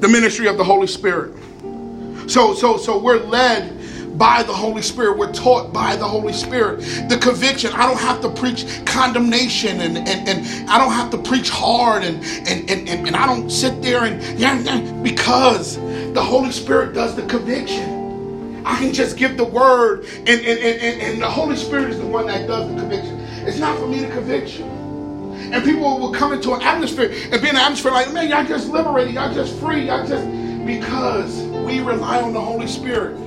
the ministry of the Holy Spirit. So, so, so we're led by the Holy Spirit. We're taught by the Holy Spirit. The conviction, I don't have to preach condemnation and, and, and I don't have to preach hard and, and, and, and, and I don't sit there and, yeah, because the Holy Spirit does the conviction. I can just give the word and, and, and, and the Holy Spirit is the one that does the conviction. It's not for me to convict you. And people will come into an atmosphere and be in an atmosphere like, man, y'all just liberated, y'all just free, y'all just because we rely on the Holy Spirit.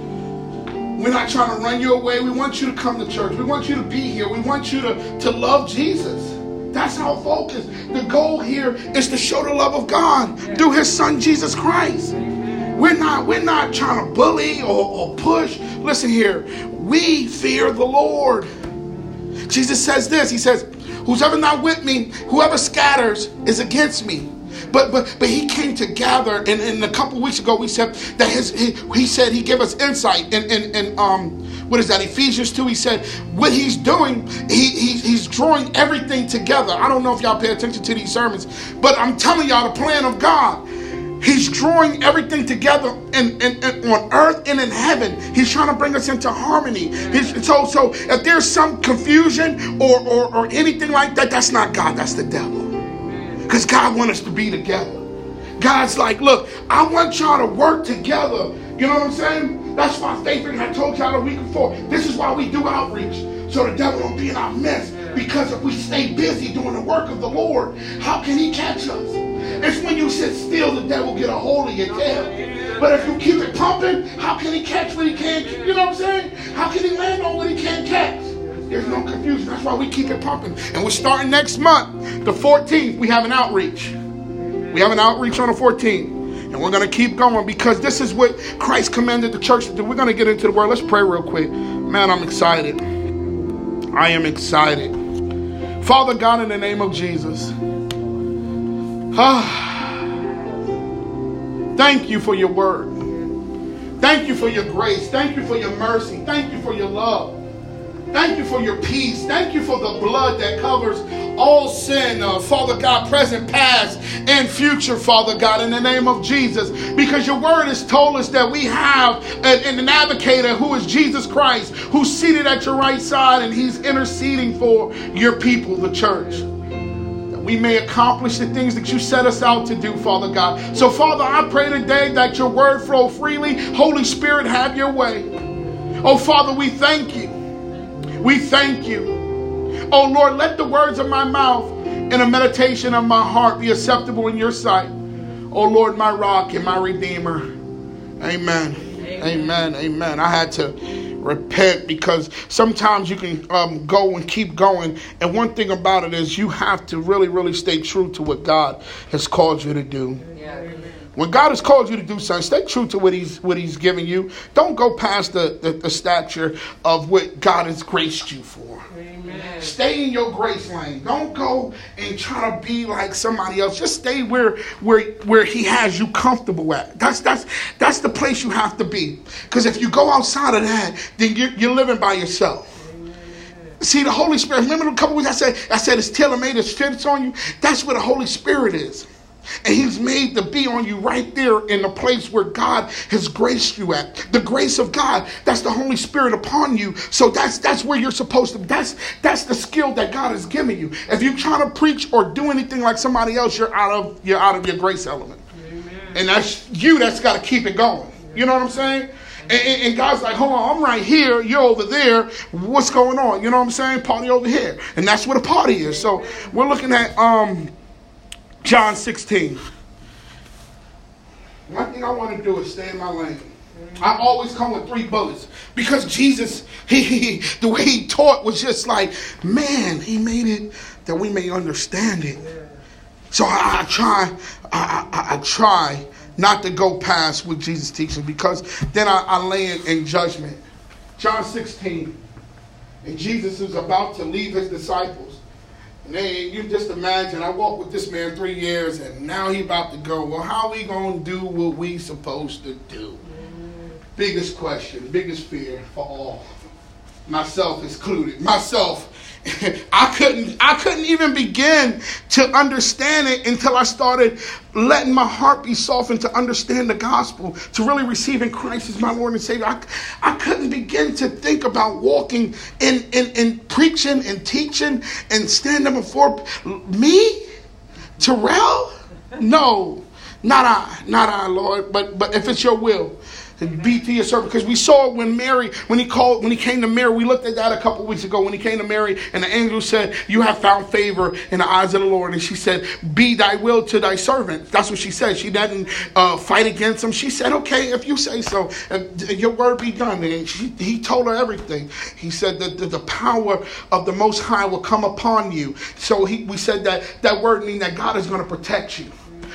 We're not trying to run you away. We want you to come to church. We want you to be here. We want you to, to love Jesus. That's our focus. The goal here is to show the love of God through his son Jesus Christ. We're not, we're not trying to bully or, or push. Listen here. We fear the Lord. Jesus says this. He says, Who's ever not with me, whoever scatters is against me. But but but he came to gather, and, and a couple weeks ago we said that his he, he said he gave us insight and and, and um what is that Ephesians 2 he said what he's doing he, he he's drawing everything together I don't know if y'all pay attention to these sermons but I'm telling y'all the plan of God He's drawing everything together in, in, in, on earth and in heaven. He's trying to bring us into harmony. He's, so, so if there's some confusion or, or, or anything like that, that's not God, that's the devil. Because God wants us to be together. God's like, look, I want y'all to work together. You know what I'm saying? That's why faith and I told y'all a week before. This is why we do outreach. So the devil don't be in our midst. Because if we stay busy doing the work of the Lord, how can he catch us? It's when you sit still, the devil get a hold of your tail. But if you keep it pumping, how can he catch what he can't? You know what I'm saying? How can he land on what he can't catch? There's no confusion. That's why we keep it pumping. And we're starting next month, the 14th. We have an outreach. We have an outreach on the 14th. And we're going to keep going because this is what Christ commanded the church to do. We're going to get into the word. Let's pray real quick. Man, I'm excited. I am excited. Father God, in the name of Jesus. Ah, thank you for your word. Thank you for your grace. Thank you for your mercy. Thank you for your love. Thank you for your peace. Thank you for the blood that covers all sin, uh, Father God, present, past, and future, Father God, in the name of Jesus. Because your word has told us that we have an, an who is Jesus Christ, who's seated at your right side and he's interceding for your people, the church That we may accomplish the things that you set us out to do, Father God. So, Father, I pray today that your word flow freely. Holy Spirit, have your way. Oh, Father, we thank you. We thank you. Oh Lord, let the words of my mouth and the meditation of my heart be acceptable in your sight. Oh Lord, my rock and my redeemer. Amen. Amen. Amen. Amen. I had to repent because sometimes you can um, go and keep going. And one thing about it is you have to really, really stay true to what God has called you to do. Yeah. When God has called you to do something, stay true to what He's what He's giving you. Don't go past the, the, the stature of what God has graced you for. Amen. Stay in your grace lane. Don't go and try to be like somebody else. Just stay where where where He has you comfortable at. That's that's that's the place you have to be. Because if you go outside of that, then you're, you're living by yourself. See, the Holy Spirit, remember a couple of weeks I said, I said it's tailor made, it fits on you? That's what the Holy Spirit is. And he's made to be on you right there in the place where God has graced you at. The grace of God, that's the Holy Spirit upon you. So that's that's where you're supposed to that's that's the skill that God has given you. If you try to preach or do anything like somebody else, you're out of you're out of your grace element. Amen. And that's you that's got to keep it going. You know what I'm saying? And, and, God's like, hold on, I'm right here, you're over there. What's going on? You know what I'm saying? Party over here. And that's what a party is. So we're looking at um John 16. One thing I want to do is stay in my lane. I always come with three bullets because Jesus, he, he, the way he taught was just like, man, he made it that we may understand it. So I, I try, I, I, I, try not to go past what Jesus teaches because then I, I in, in judgment. John 16, and Jesus is about to leave his disciples. And you just imagine, I walked with this man three years, and now he about to go. Well, how we gonna do what we supposed to do? Biggest question, biggest fear for all, myself excluded, myself I couldn't I couldn't even begin to understand it until I started letting my heart be softened to understand the gospel, to really receiving Christ as my Lord and Savior. I, I couldn't begin to think about walking in, in, in preaching and teaching and standing before me, Terrell? No, not I, not I, Lord. But but if it's your will, be to your servant. Because we saw when Mary, when he called, when he came to Mary, we looked at that a couple weeks ago. When he came to Mary, and the angel said, "You have found favor in the eyes of the Lord." And she said, "Be thy will to thy servant." That's what she said. She didn't uh, fight against him. She said, "Okay, if you say so, your word be done." And she, he told her everything. He said that the, power of the Most High will come upon you. So he, we said that that word means that God is going to protect you.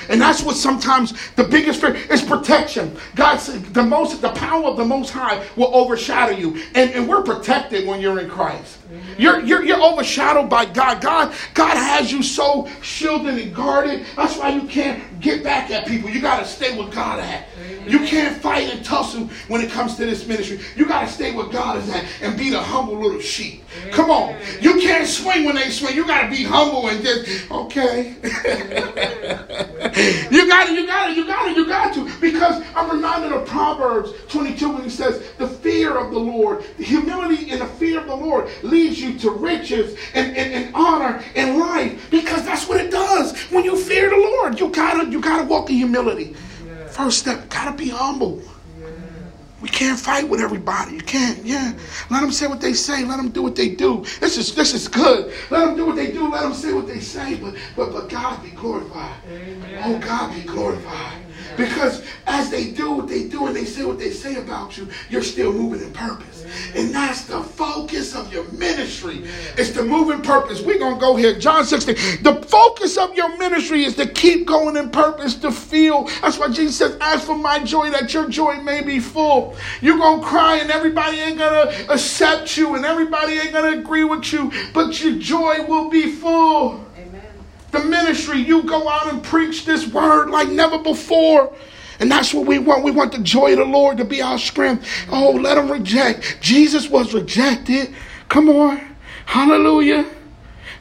And that's what sometimes the biggest fear is protection. God said the most the power of the most high will overshadow you. And, and we're protected when you're in Christ. You're, you're, you're overshadowed by God. God. God has you so shielded and guarded. That's why you can't get back at people. You got to stay with God at. You can't fight and tussle when it comes to this ministry. You got to stay where God is at and be the humble little sheep. Come on. You can't swing when they swing. You got to be humble and just, okay. you got it, you got it, you got it, you got to. Because I'm reminded of Proverbs 22 when he says, the fear of the Lord, the humility and the fear of the Lord leads you to riches and, and, and honor and life. Because that's what it does. When you fear the Lord, you gotta, you gotta walk in humility. First step, gotta be humble. We can't fight with everybody. You can't. Yeah. Let them say what they say. Let them do what they do. This is this is good. Let them do what they do. Let them say what they say. But but but God be glorified. Amen. Oh God be glorified. Because as they do what they do and they say what they say about you, you're still moving in purpose. And that's the focus of your ministry. It's the moving purpose. We're going to go here. John 16. The focus of your ministry is to keep going in purpose, to feel. That's why Jesus says, As for my joy, that your joy may be full. You're going to cry and everybody ain't going to accept you and everybody ain't going to agree with you, but your joy will be full the ministry, you go out and preach this word like never before. And that's what we want. We want the joy of the Lord to be our strength. Oh, let them reject. Jesus was rejected. Come on. Hallelujah.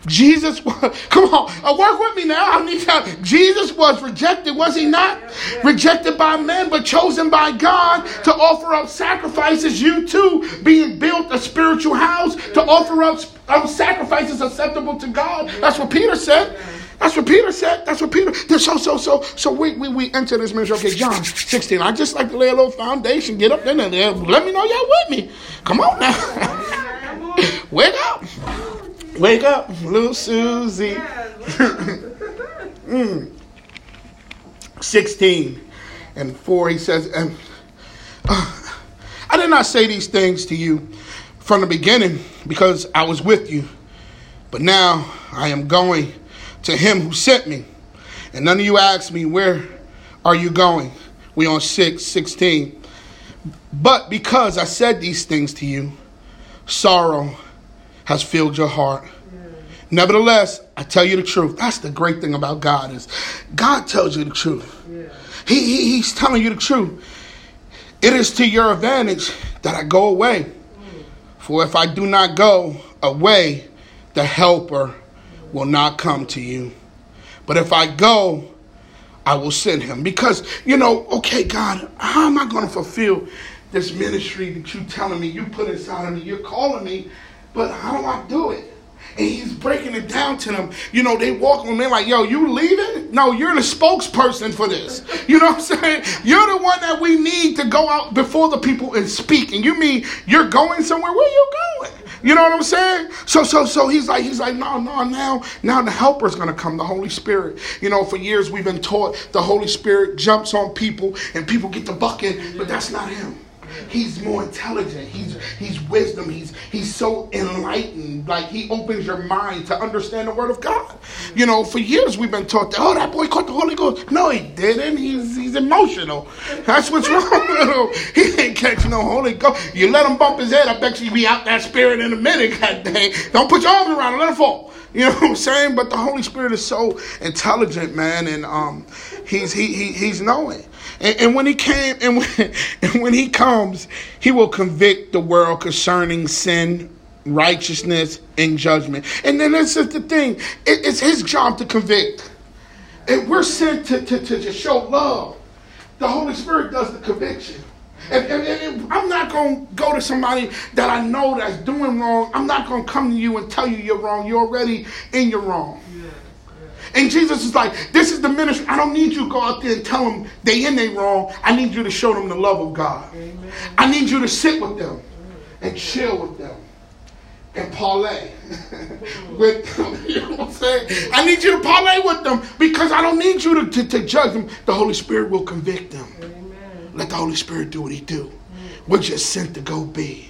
Jesus come on, uh, work with me now. I need to, Jesus was rejected, was he not? Rejected by men, but chosen by God to offer up sacrifices. You too, being built a spiritual house to offer up um, sacrifices acceptable to God. That's what Peter said. That's what Peter said. That's what Peter. So so so so we we, we enter this ministry. Okay, John 16. I just like to lay a little foundation. Get up there and let me know y'all with me. Come on now. Wake up. Wake up, little Susie. mm. 16 and 4, he says, and, uh, I did not say these things to you from the beginning because I was with you, but now I am going to him who sent me. And none of you asked me, Where are you going? We on 6, 16. But because I said these things to you, sorrow has filled your heart. Nevertheless, I tell you the truth. That's the great thing about God is God tells you the truth. Yeah. He, he, he's telling you the truth. It is to your advantage that I go away. Mm. For if I do not go away, the helper will not come to you. But if I go, I will send him. Because, you know, okay, God, how am I going to fulfill this ministry that you're telling me you put inside of me? You're calling me, but how do I do it? And he's breaking it down to them. You know, they walk with me like, yo, you leaving? No, you're the spokesperson for this. You know what I'm saying? You're the one that we need to go out before the people and speak. And you mean you're going somewhere? Where you going? You know what I'm saying? So, so, so he's like, he's like, no, no, now, now the helper's gonna come, the Holy Spirit. You know, for years we've been taught the Holy Spirit jumps on people and people get the bucket, but that's not him. He's more intelligent. He's he's wisdom. He's he's so enlightened. Like he opens your mind to understand the word of God. You know, for years we've been taught that, oh, that boy caught the Holy Ghost. No, he didn't. He's he's emotional. That's what's wrong with him. He ain't catching no Holy Ghost. You let him bump his head, I bet you be out that spirit in a minute, god dang. Don't put your arms around him, let him fall. You know what I'm saying? But the Holy Spirit is so intelligent, man, and um, he's he, he he's knowing. And, and when he came, and when, and when he comes, he will convict the world concerning sin righteousness, and judgment. And then this is the thing it, it's his job to convict. And we're sent to, to, to, to show love. The Holy Spirit does the conviction. I'm not going to go to somebody that I know that's doing wrong. I'm not going to come to you and tell you you're wrong. You're already in your wrong. And Jesus is like, this is the ministry. I don't need you to go out there and tell them they in they wrong. I need you to show them the love of God. Amen. I need you to sit with them and chill with them and parlay with them. You know what I'm saying? I need you to parlay with them because I don't need you to, to, to judge them. The Holy Spirit will convict them. Amen. Let the Holy Spirit do what he do. We're just sent to go be.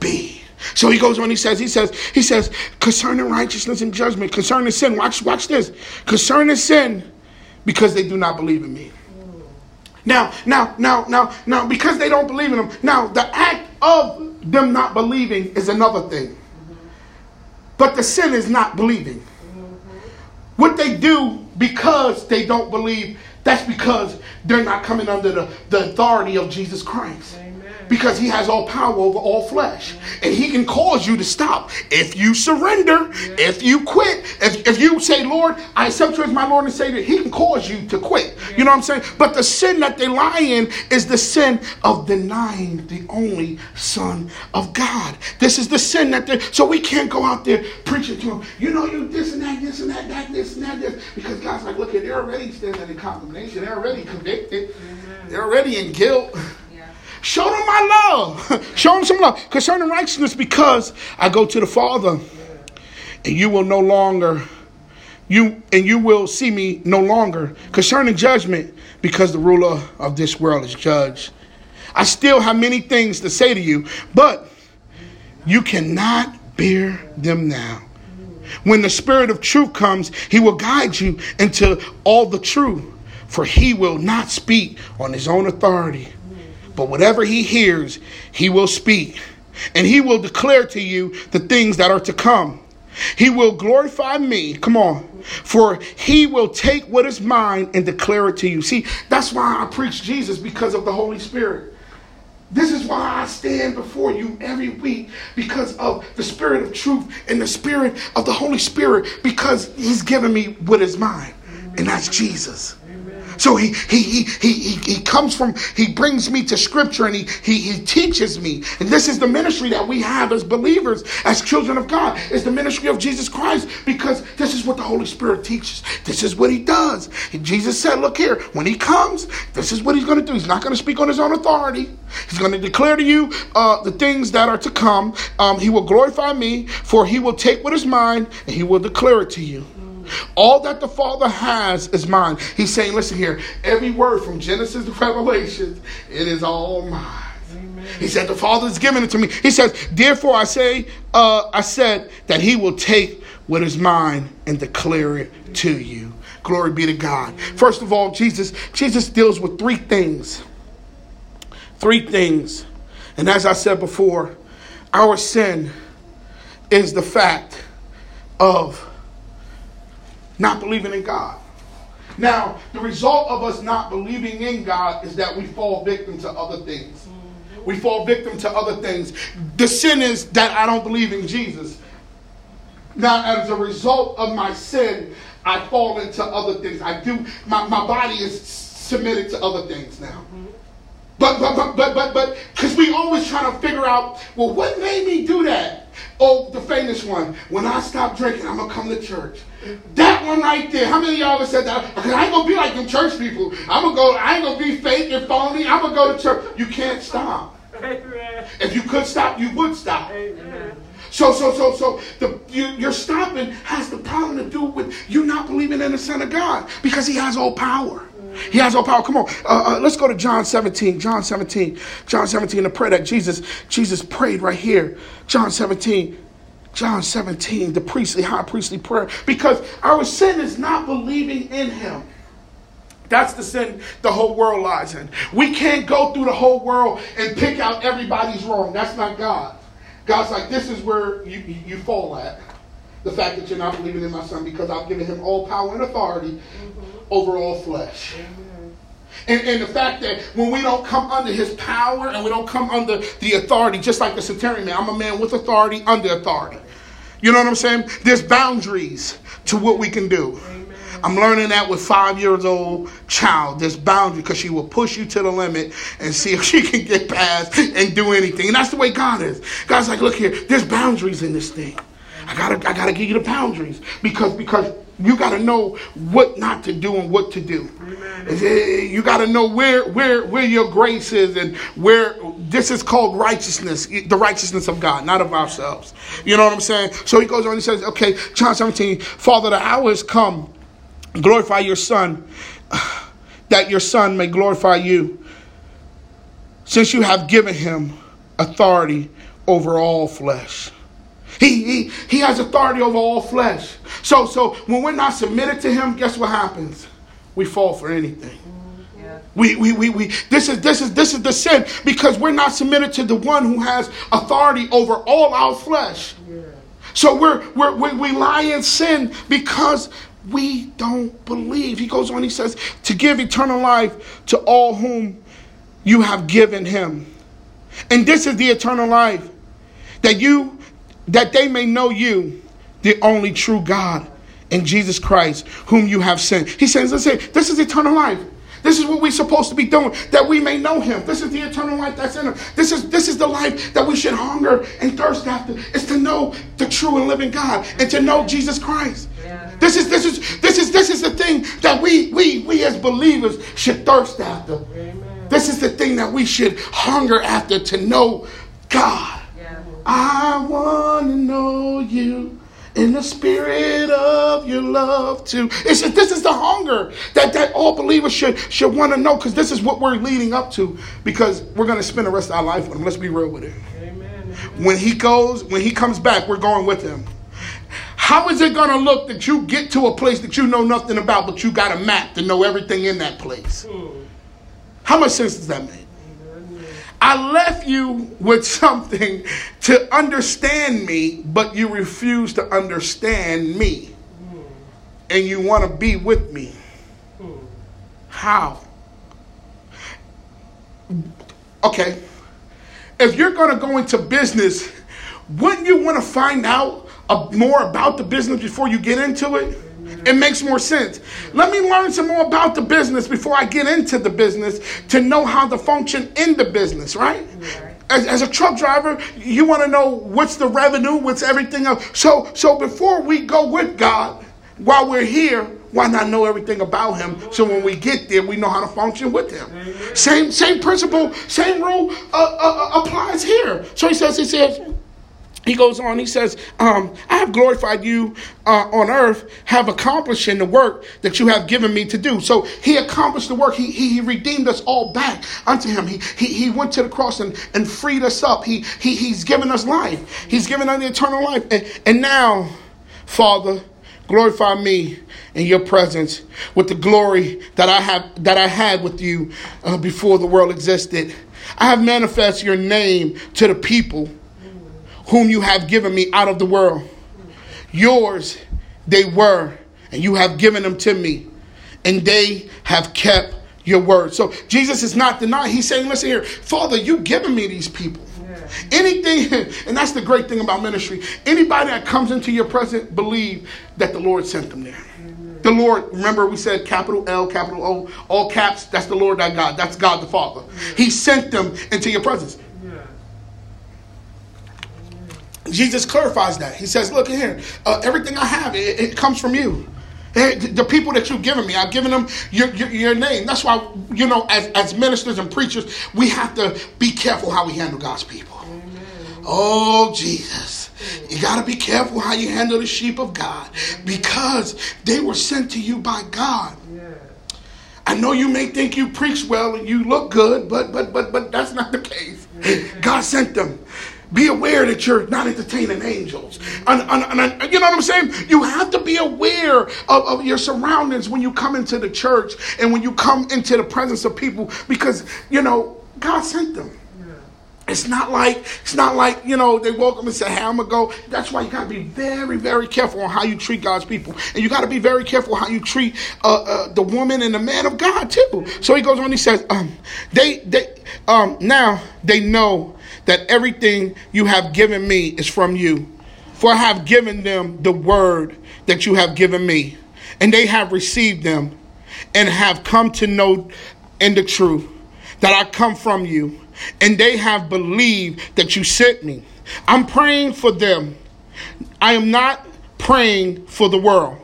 Be. So he goes on, he says, he says, he says, concerning righteousness and judgment, concerning sin. Watch, watch this. Concerning sin, because they do not believe in me. Now, now, now, now, now, because they don't believe in him. Now, the act of them not believing is another thing. But the sin is not believing. What they do because they don't believe, that's because they're not coming under the, the authority of Jesus Christ because he has all power over all flesh. And he can cause you to stop. If you surrender, if you quit, if, if you say, Lord, I accept you as my Lord and Savior, he can cause you to quit. You know what I'm saying? But the sin that they lie in is the sin of denying the only Son of God. This is the sin that they so we can't go out there preaching to them, you know, you this and that, this and that, that, this and that, this. Because God's like, look, they're already standing in condemnation, they're already convicted, they're already in guilt. Show them my love. Show them some love. Concerning righteousness, because I go to the Father, and you will no longer, you and you will see me no longer. Concerning judgment, because the ruler of this world is judged. I still have many things to say to you, but you cannot bear them now. When the Spirit of truth comes, he will guide you into all the truth, for he will not speak on his own authority but whatever he hears, he will speak. And he will declare to you the things that are to come. He will glorify me. Come on. For he will take what is mine and declare it to you. See, that's why I preach Jesus because of the Holy Spirit. This is why I stand before you every week because of the spirit of truth and the spirit of the Holy Spirit because he's given me what is mine, and that's Jesus. So he he he he he comes from he brings me to scripture and he he he teaches me. And this is the ministry that we have as believers, as children of God, is the ministry of Jesus Christ because this is what the Holy Spirit teaches. This is what he does. And Jesus said, look here, when he comes, this is what he's going to do. He's not going to speak on his own authority. He's going to declare to you uh, the things that are to come. Um, he will glorify me, for he will take what is mine and he will declare it to you. All that the Father has is mine. He's saying, listen here, every word from Genesis to Revelation, it is all mine. Amen. He said, the Father has given it to me. He says, therefore I say, uh, I said that he will take what is mine and declare it to you. Glory be to God. First of all, Jesus, Jesus deals with three things. Three things. And as I said before, our sin is the fact of not believing in God. Now, the result of us not believing in God is that we fall victim to other things. We fall victim to other things. The sin is that I don't believe in Jesus. Now, as a result of my sin, I fall into other things. I do, my, my body is submitted to other things now. But, but, but, but, but, but, because we always try to figure out, well, what made me do that? Oh, the famous one. When I stop drinking, I'm going to come to church. That one right there. How many of y'all have said that? Because I ain't going to be like them church people. I'm going to go, I ain't going to be fake and phony. I'm going to go to church. You can't stop. Amen. If you could stop, you would stop. Amen. So, so, so, so, the, you, your stopping has the problem to do with you not believing in the Son of God because He has all power. He has all power. Come on, uh, uh, let's go to John 17. John 17. John 17. The prayer that Jesus Jesus prayed right here. John 17. John 17. The priestly high priestly prayer because our sin is not believing in Him. That's the sin the whole world lies in. We can't go through the whole world and pick out everybody's wrong. That's not God. God's like, this is where you, you fall at. The fact that you're not believing in my son because I've given him all power and authority mm-hmm. Over all flesh. Amen. And, and, the fact that when we don't come under his power and we don't come under the authority, just like the centurion man, I'm a man with authority, under authority. You know what I'm saying? There's boundaries to what we can do. I'm learning that with five years old child. There's boundary because she will push you to the limit and see if she can get past and do anything. And that's the way God is. God's like, look here, there's boundaries in this thing. I gotta, I gotta give you the boundaries because because you got to know what not to do and what to do. Amen. You got to know where where where your grace is and where this is called righteousness, the righteousness of God, not of ourselves. You know what I'm saying? So he goes on. and says, "Okay, John 17, Father, the hour has come. Glorify your Son, that your Son may glorify you, since you have given him authority over all flesh." He, he, he has authority over all flesh. So, so when we're not submitted to him, guess what happens? We fall for anything. We, we, we, we, this is this is this is the sin because we're not submitted to the one who has authority over all our flesh. So we're, we're we, we lie in sin because we don't believe. He goes on, he says, to give eternal life to all whom you have given him. And this is the eternal life that you that they may know you, the only true God, and Jesus Christ, whom you have sent. He says, listen, this is eternal life. This is what we're supposed to be doing, that we may know him. This is the eternal life that's in us. This is this is the life that we should hunger and thirst after. Is to know the true and living God and to know Jesus Christ. Yeah. This is this is this is this is the thing that we we we as believers should thirst after. Amen. This is the thing that we should hunger after to know God. I want to know you in the spirit of your love too. It's, this is the hunger that, that all believers should, should want to know because this is what we're leading up to because we're going to spend the rest of our life with him. Let's be real with it. Amen. When he goes, when he comes back, we're going with him. How is it going to look that you get to a place that you know nothing about, but you got a map to know everything in that place? How much sense does that make? I left you with something to understand me, but you refuse to understand me. And you want to be with me. How? Okay. If you're going to go into business, wouldn't you want to find out more about the business before you get into it? It makes more sense. Let me learn some more about the business before I get into the business to know how to function in the business, right? As, as, a truck driver, you want to know what's the revenue, what's everything else. So, so before we go with God, while we're here, why not know everything about Him? So when we get there, we know how to function with Him. Same, same principle, same rule uh, uh, uh applies here. So He says, He says he goes on, he says, um, I have glorified you uh, on earth, have accomplished in the work that you have given me to do. So he accomplished the work. He, he, he redeemed us all back unto him. He, he, he went to the cross and, and freed us up. He, he, he's given us life. He's given us eternal life. And, and now, Father, glorify me in your presence with the glory that I have that I had with you uh, before the world existed. I have manifested your name to the people whom you have given me out of the world. Yours they were, and you have given them to me, and they have kept your word. So Jesus is not denying. He's saying, listen here, Father, you've given me these people. Yeah. Anything, and that's the great thing about ministry. Anybody that comes into your presence, believe that the Lord sent them there. The Lord, remember we said capital L, capital O, all caps, that's the Lord that God. That's God the Father. He sent them into your presence. Jesus clarifies that. He says, Look here, uh, everything I have, it, it comes from you. The people that you've given me, I've given them your, your, your, name. That's why, you know, as, as ministers and preachers, we have to be careful how we handle God's people. Amen. Oh, Jesus. You got to be careful how you handle the sheep of God because they were sent to you by God. I know you may think you preach well and you look good, but but but but that's not the case. God sent them. Be aware that you're not entertaining angels. And, and, and, you know what I'm saying? You have to be aware of, of, your surroundings when you come into the church and when you come into the presence of people because, you know, God sent them. It's not like it's not like you know they woke up and said, "Hey, I'm gonna go." That's why you gotta be very, very careful on how you treat God's people, and you gotta be very careful how you treat uh, uh, the woman and the man of God too. So he goes on. He says, um, "They, they, um, now they know that everything you have given me is from you, for I have given them the word that you have given me, and they have received them, and have come to know in the truth that I come from you." and they have believed that you sent me. I'm praying for them. I am not praying for the world,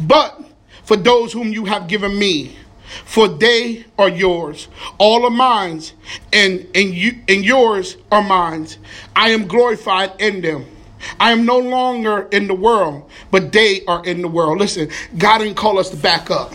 but for those whom you have given me. For they are yours, all are mine, and, and, you, and yours are mine. I am glorified in them. I am no longer in the world, but they are in the world. Listen, God didn't call us to back up.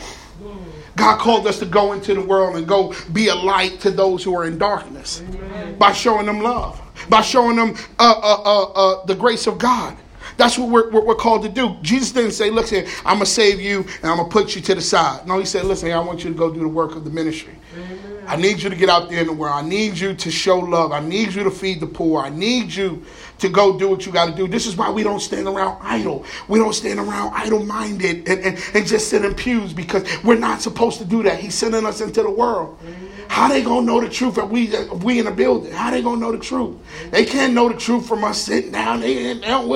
God called us to go into the world and go be a light to those who are in darkness Amen. by showing them love, by showing them uh, uh, uh, uh the grace of God. That's what we're, what we're called to do. Jesus didn't say, Look, here, I'm going to save you and I'm going to put you to the side. No, he said, Listen, I want you to go do the work of the ministry. Amen. I need you to get out there in the world. I need you to show love. I need you to feed the poor. I need you to go do what you got to do. This is why we don't stand around idle. We don't stand around idle minded and, and, and just sit in pews because we're not supposed to do that. He's sending us into the world. How they gonna know the truth if we if we in the building? How they gonna know the truth? They can't know the truth from us sitting down there and, and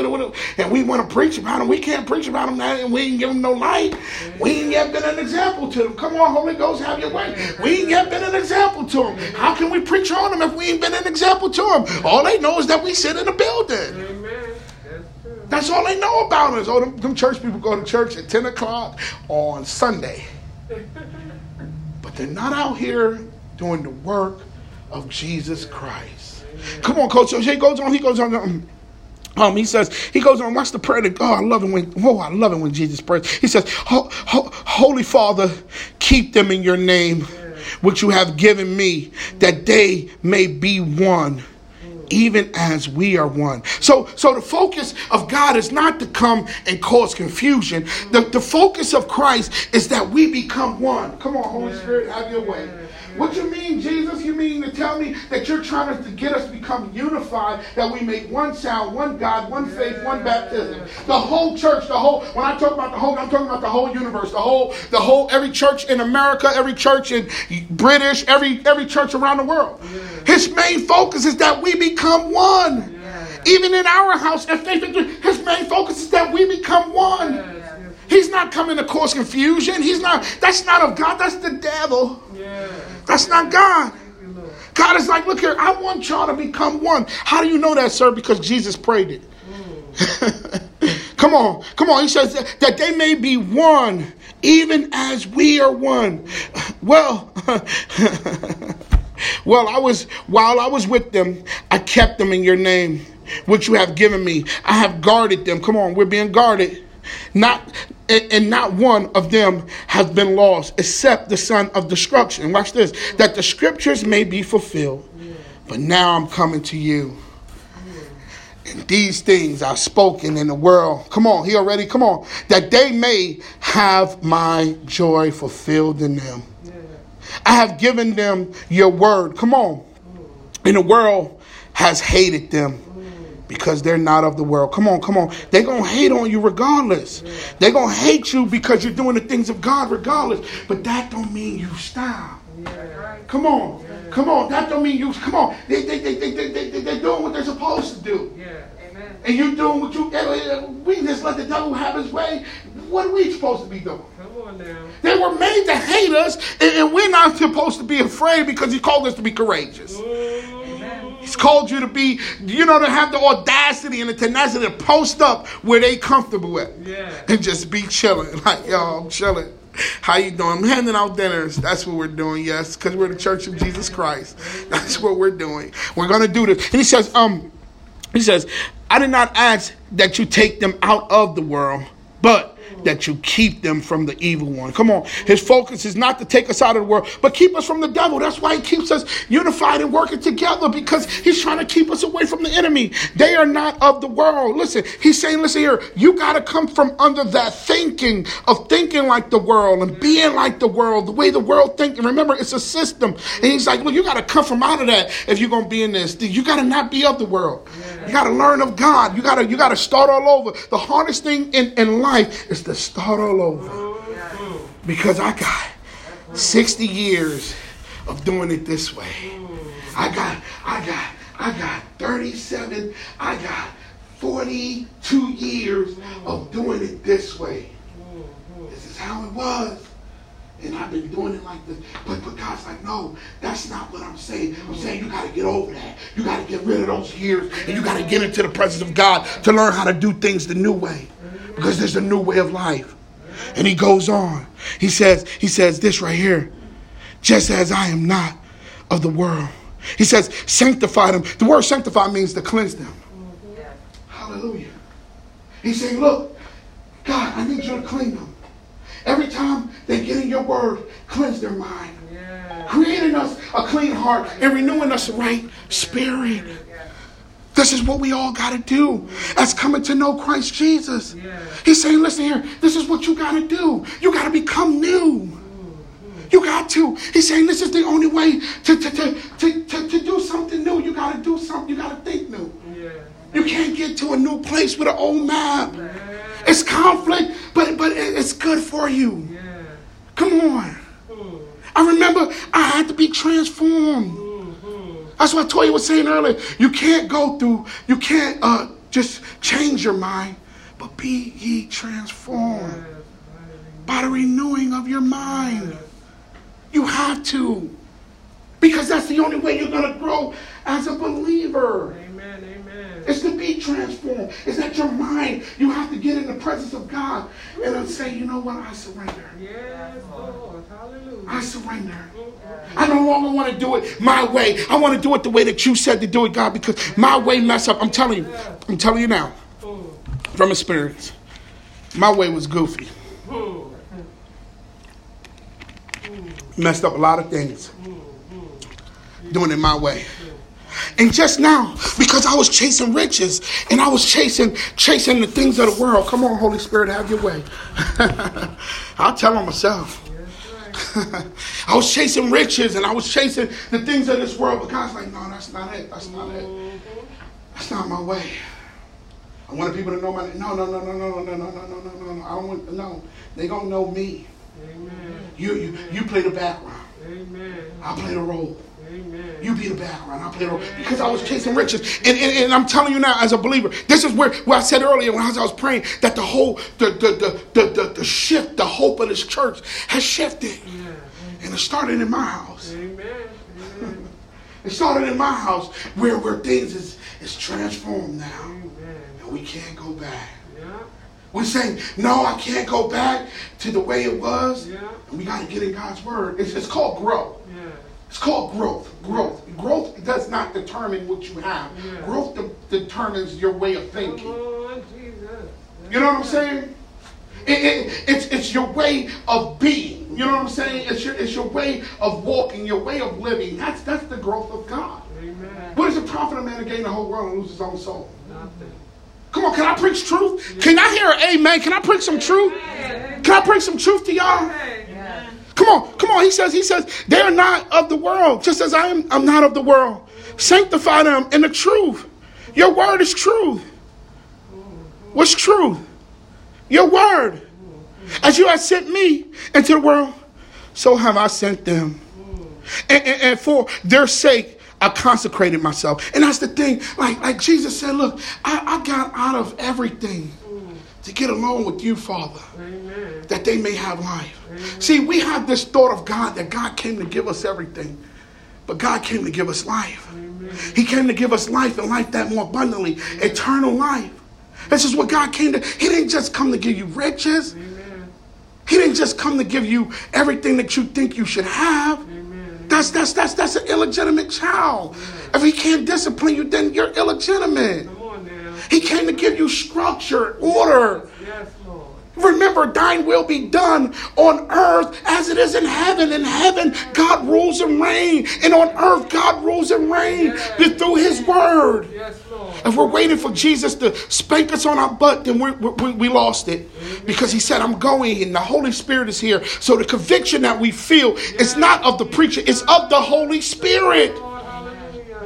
we want to preach about them. We can't preach about them now, and we ain't give them no light. We ain't yet been an example to them. Come on, Holy Ghost, have your way. We ain't yet been an example to them. How can we preach on them if we ain't been an example to them? All they know is that we sit in the building. That's all they know about us. Oh, them, them church people go to church at 10 o'clock on Sunday. But they're not out here doing the work of Jesus Christ. Come on, coach. He goes on, he goes on. Um, um, he says, he goes on, watch the prayer. That, oh, I love it when, oh, I love it when Jesus prays. He says, Holy Father, keep them in your name, which you have given me, that they may be one even as we are one. So, so the focus of God is not to come and cause confusion. The, the focus of Christ is that we become one. Come on, Holy Spirit, have your way. What you mean, Jesus? You mean to tell me that you're trying to get us to become unified, that we make one sound, one God, one faith, one baptism. The whole church, the whole, when I talk about the whole, I'm talking about the whole universe, the whole, the whole, every church in America, every church in British, every every church around the world. His main focus is that we become one. Even in our house at Faith his main focus is that we become one. He's not coming to cause confusion. He's not, that's not of God, that's the devil. That's not God. God is like, look here, I want y'all to become one. How do you know that, sir? Because Jesus prayed it. come on, come on. He says that, they may be one, even as we are one. Well, well, I was while I was with them, I kept them in your name, which you have given me. I have guarded them. Come on, we're being guarded. Not and not one of them has been lost except the son of destruction. Watch this. That the scriptures may be fulfilled. But now I'm coming to you. And these things are spoken in the world. Come on, he already, come on. That they may have my joy fulfilled in them. I have given them your word. Come on. And the world has hated them because they're not of the world. Come on, come on. They're going to hate on you regardless. They're going to hate you because you're doing the things of God regardless. But that don't mean you stop. Come on. Come on. That don't mean you, come on. They, they, they, they, they, they, they're doing what they're supposed to do. And you doing what you, eh, eh, eh, we just let the devil have his way. What are we supposed to be doing? Come on now. They were made to hate us, and, we're not supposed to be afraid because he called us to be courageous. He's called you to be, you know, to have the audacity and the tenacity to post up where they comfortable at. Yeah. And just be chilling. Like, yo, I'm chilling. How you doing? I'm handing out dinners. That's what we're doing, yes, because we're the Church of Jesus Christ. That's what we're doing. We're gonna do this. And he says, um, he says, I did not ask that you take them out of the world, but that you keep them from the evil one. Come on. His focus is not to take us out of the world, but keep us from the devil. That's why he keeps us unified and working together because he's trying to keep us away from the enemy. They are not of the world. Listen, he's saying, listen here, you got to come from under that thinking of thinking like the world and being like the world, the way the world thinks. Remember, it's a system. And he's like, look, you got to come from out of that if you're going to be in this. You got to not be of the world. You got to learn of God. You got to you got to start all over. The hardest thing in, in life is to start all over. Because I got 60 years of doing it this way. I got, I got, I got 37, I got 42 years of doing it this way. This is how it was. And I've been doing it like this. But, but God's like, no, that's not what I'm saying. I'm saying you got to get over that. You got to get rid of those years. And you got to get into the presence of God to learn how to do things the new way. Because there's a new way of life. And he goes on. He says, he says this right here. Just as I am not of the world. He says, sanctify them. The word sanctify means to cleanse them. Hallelujah. He's saying, look, God, I need you to clean them. Every time they get in your word, cleanse their mind. Yeah. Creating us a clean heart and renewing us right spirit. This is what we all got to do as coming to know Christ Jesus. Yeah. He's saying, listen here, this is what you got to do. You got to become new. You got to. He's saying this is the only way to, to, to, to, to, to do something new. You got to do something. You got to think new. Yeah. You can't get to a new place with an old map. Yeah. It's conflict, but, but it's good for you. Come on. Hmm. I remember I had to be transformed. Mm-hmm. That's what Toya was saying earlier. You can't go through, you can't uh, just change your mind, but be ye transformed by the renewing of your mind. You have to. Because that's the only way you're going to grow as a believer. It's to be transformed. It's that your mind, you have to get in the presence of God and then say, you know what, I surrender. Yes, Lord. Hallelujah. I surrender. I no longer want to do it my way. I want to do it the way that you said to do it, God, because my way mess up. I'm telling you, I'm telling you now, from experience, my way was goofy. messed up a lot of things doing it my way. And just now, because I was chasing riches and I was chasing chasing the things of the world. Come on, Holy Spirit, have your way. I'll tell on myself. I was chasing riches and I was chasing the things of this world, but God's like, no, that's not it. That's not it. That's not my way. I wanted people to know my no, no, no, no, no, no, no, no, no, no, no, no. I don't want no. They gonna know me. Amen. You, you, you play the background. Amen. I play the role. Amen. You be the background. I play the role. Because I was chasing riches. And, and, and, I'm telling you now, as a believer, this is where, where I said earlier when I was, I was praying that the whole, the, the, the, the, the, the shift, the hope of this church has shifted. Yeah. And it started in my house. Amen. Amen. it started in my house where, where things is, is transformed now. Amen. And we can't go back. Yeah. We're saying, no, I can't go back to the way it was. Yeah. And we got to get in God's word. It's, it's called growth. Yeah. It's called growth. Growth. Growth does not determine what you have. Yeah. Growth de- determines your way of thinking. Oh, you know what I'm saying? It, it, it's, it's your way of being. You know what I'm saying? It's your, it's your way of walking, your way of living. That's, that's the growth of God. Amen. What is the profit of man to gain the whole world and lose his own soul? Nothing. Come on, can I preach truth? Can I hear an amen? Can I preach some truth? Can I preach some truth to y'all? Come on, come on. He says, he says, they're not of the world, just as I am I'm not of the world. Sanctify them in the truth. Your word is truth. What's truth? Your word. As you have sent me into the world, so have I sent them. And, and, and for their sake, I consecrated myself. And that's the thing. Like, like Jesus said, look, I, I got out of everything to get along with you, Father, Amen. that they may have life. Amen. See, we have this thought of God that God came to give us everything, but God came to give us life. Amen. He came to give us life and life that more abundantly, eternal life. This is what God came to. He didn't just come to give you riches. He didn't just come to give you everything that you think you should have. That's that's that's that's an illegitimate child. If he can't discipline you, then you're illegitimate. He came to give you structure, order. Yes, Lord. Remember, thine will be done on earth as it is in heaven. In heaven, God rules and reigns. And on earth, God rules and reigns through his word. Yes, If we're waiting for Jesus to spank us on our butt, then we we we lost it. Because he said, I'm going and the Holy Spirit is here. So the conviction that we feel is not of the preacher, it's of the Holy Spirit.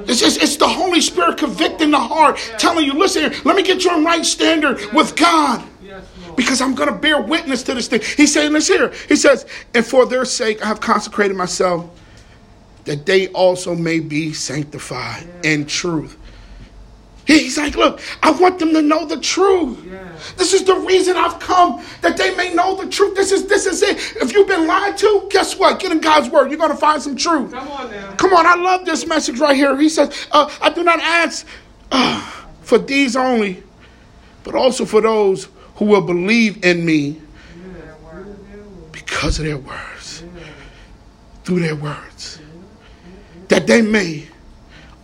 It's, it's, it's, the Holy Spirit convicting the heart, telling you, listen, here, let me get you on right standard with God because I'm going to bear witness to this thing. He's saying this here. He says, and for their sake I have consecrated myself that they also may be sanctified in truth. He's like, look, I want them to know the truth. This is the reason I've come, that they may know the truth. This is this is it. If you've been lied to, guess what? Get in God's word. You're going to find some truth. Come on now. Come on, I love this message right here. He says, uh, I do not ask uh, for these only, but also for those who will believe in me because of their words, through their words, that they may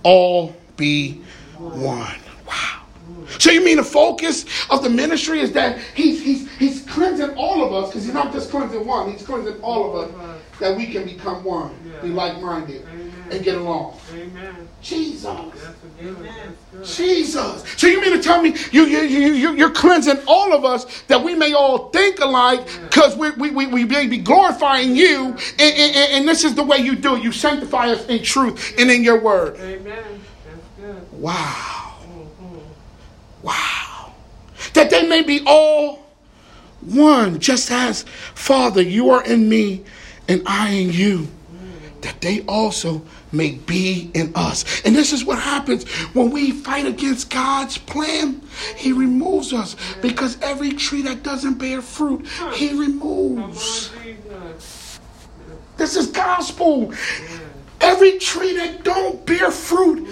all be one. Wow. So you mean the focus of the ministry is that he's he's he's cleansing all of us because he's not just cleansing one, he's cleansing all of us that we can become one, be like-minded, and get along. Amen. Jesus. Jesus. So you mean to tell me you, you, you, you, you're cleansing all of us that we may all think alike because we, we, we, we may be glorifying you and, and, and, this is the way you do it. You sanctify us in truth and in your word. Amen. Wow. Wow. That they may be all one, just as Father, you are in me and I in you. That they also may be in us. And this is what happens when we fight against God's plan. He removes us because every tree that doesn't bear fruit, He removes. This is gospel. Every tree that don't bear fruit,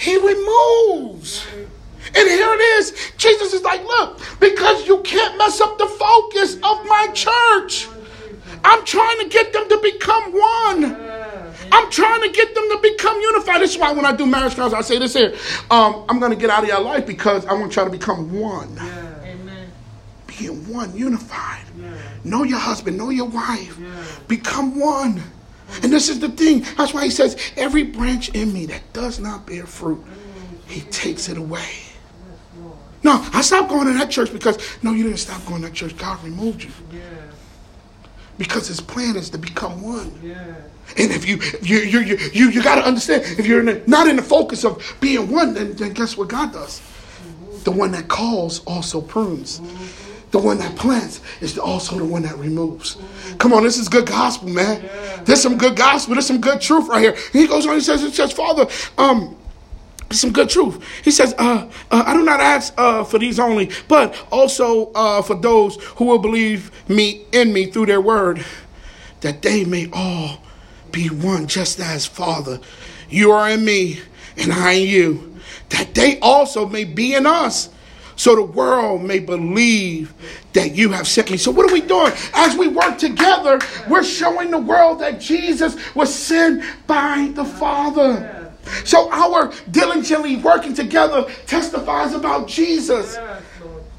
He removes. And here it is. Jesus is like, look, because you can't mess up the focus of my church. I'm trying to get them to become one. I'm trying to get them to become unified. This is why when I do marriage counseling, I say this here. Um, I'm going to get out of your life because I want you to become one. Yeah. Amen. Being one, unified. Yeah. Know your husband, know your wife. Yeah. Become one. And this is the thing. That's why he says, every branch in me that does not bear fruit, he takes it away. No, I stopped going to that church because, no, you didn't stop going to that church. God removed you. Because his plan is to become one. And if you you you you you, you got to understand, if you're in not in the focus of being one, then, then guess what God does? The one that calls also prunes. The one that plants is also the one that removes. Come on, this is good gospel, man. There's some good gospel. There's some good truth right here. he goes on. He says, "He says, Father, um." some good truth. He says, uh, uh, I do not ask uh, for these only, but also uh, for those who will believe me in me through their word, that they may all be one, just as Father, you are in me and I in you, that they also may be in us, so the world may believe that you have sent me. So, what are we doing? As we work together, we're showing the world that Jesus was sent by the Father. So, our diligently working together testifies about Jesus.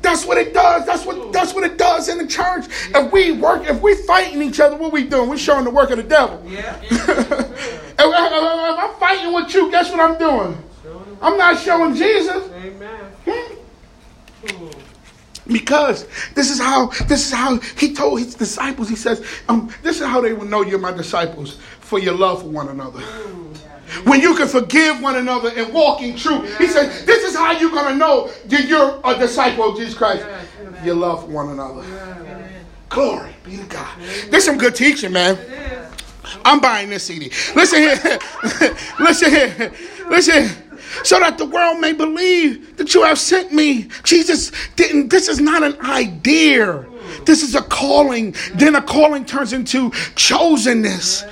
That's what it does. That's what that's what it does in the church. If we work, if we fighting each other, what we doing? We're showing the work of the devil. Yeah. if, I'm fighting with you, guess what I'm doing? I'm not showing Jesus. Amen. Because this is how this is how he told his disciples. He says, um, "This is how they will know you're my disciples for your love for one another." When you can forgive one another and walk in truth. He said, This is how you're going to know that you're a disciple of Jesus Christ. You love one another. Glory be to God. There's some good teaching, man. I'm buying this CD. Listen here. Listen here. Listen. So that the world may believe that you have sent me. Jesus didn't, this is not an idea. This is a calling. Then a calling turns into chosenness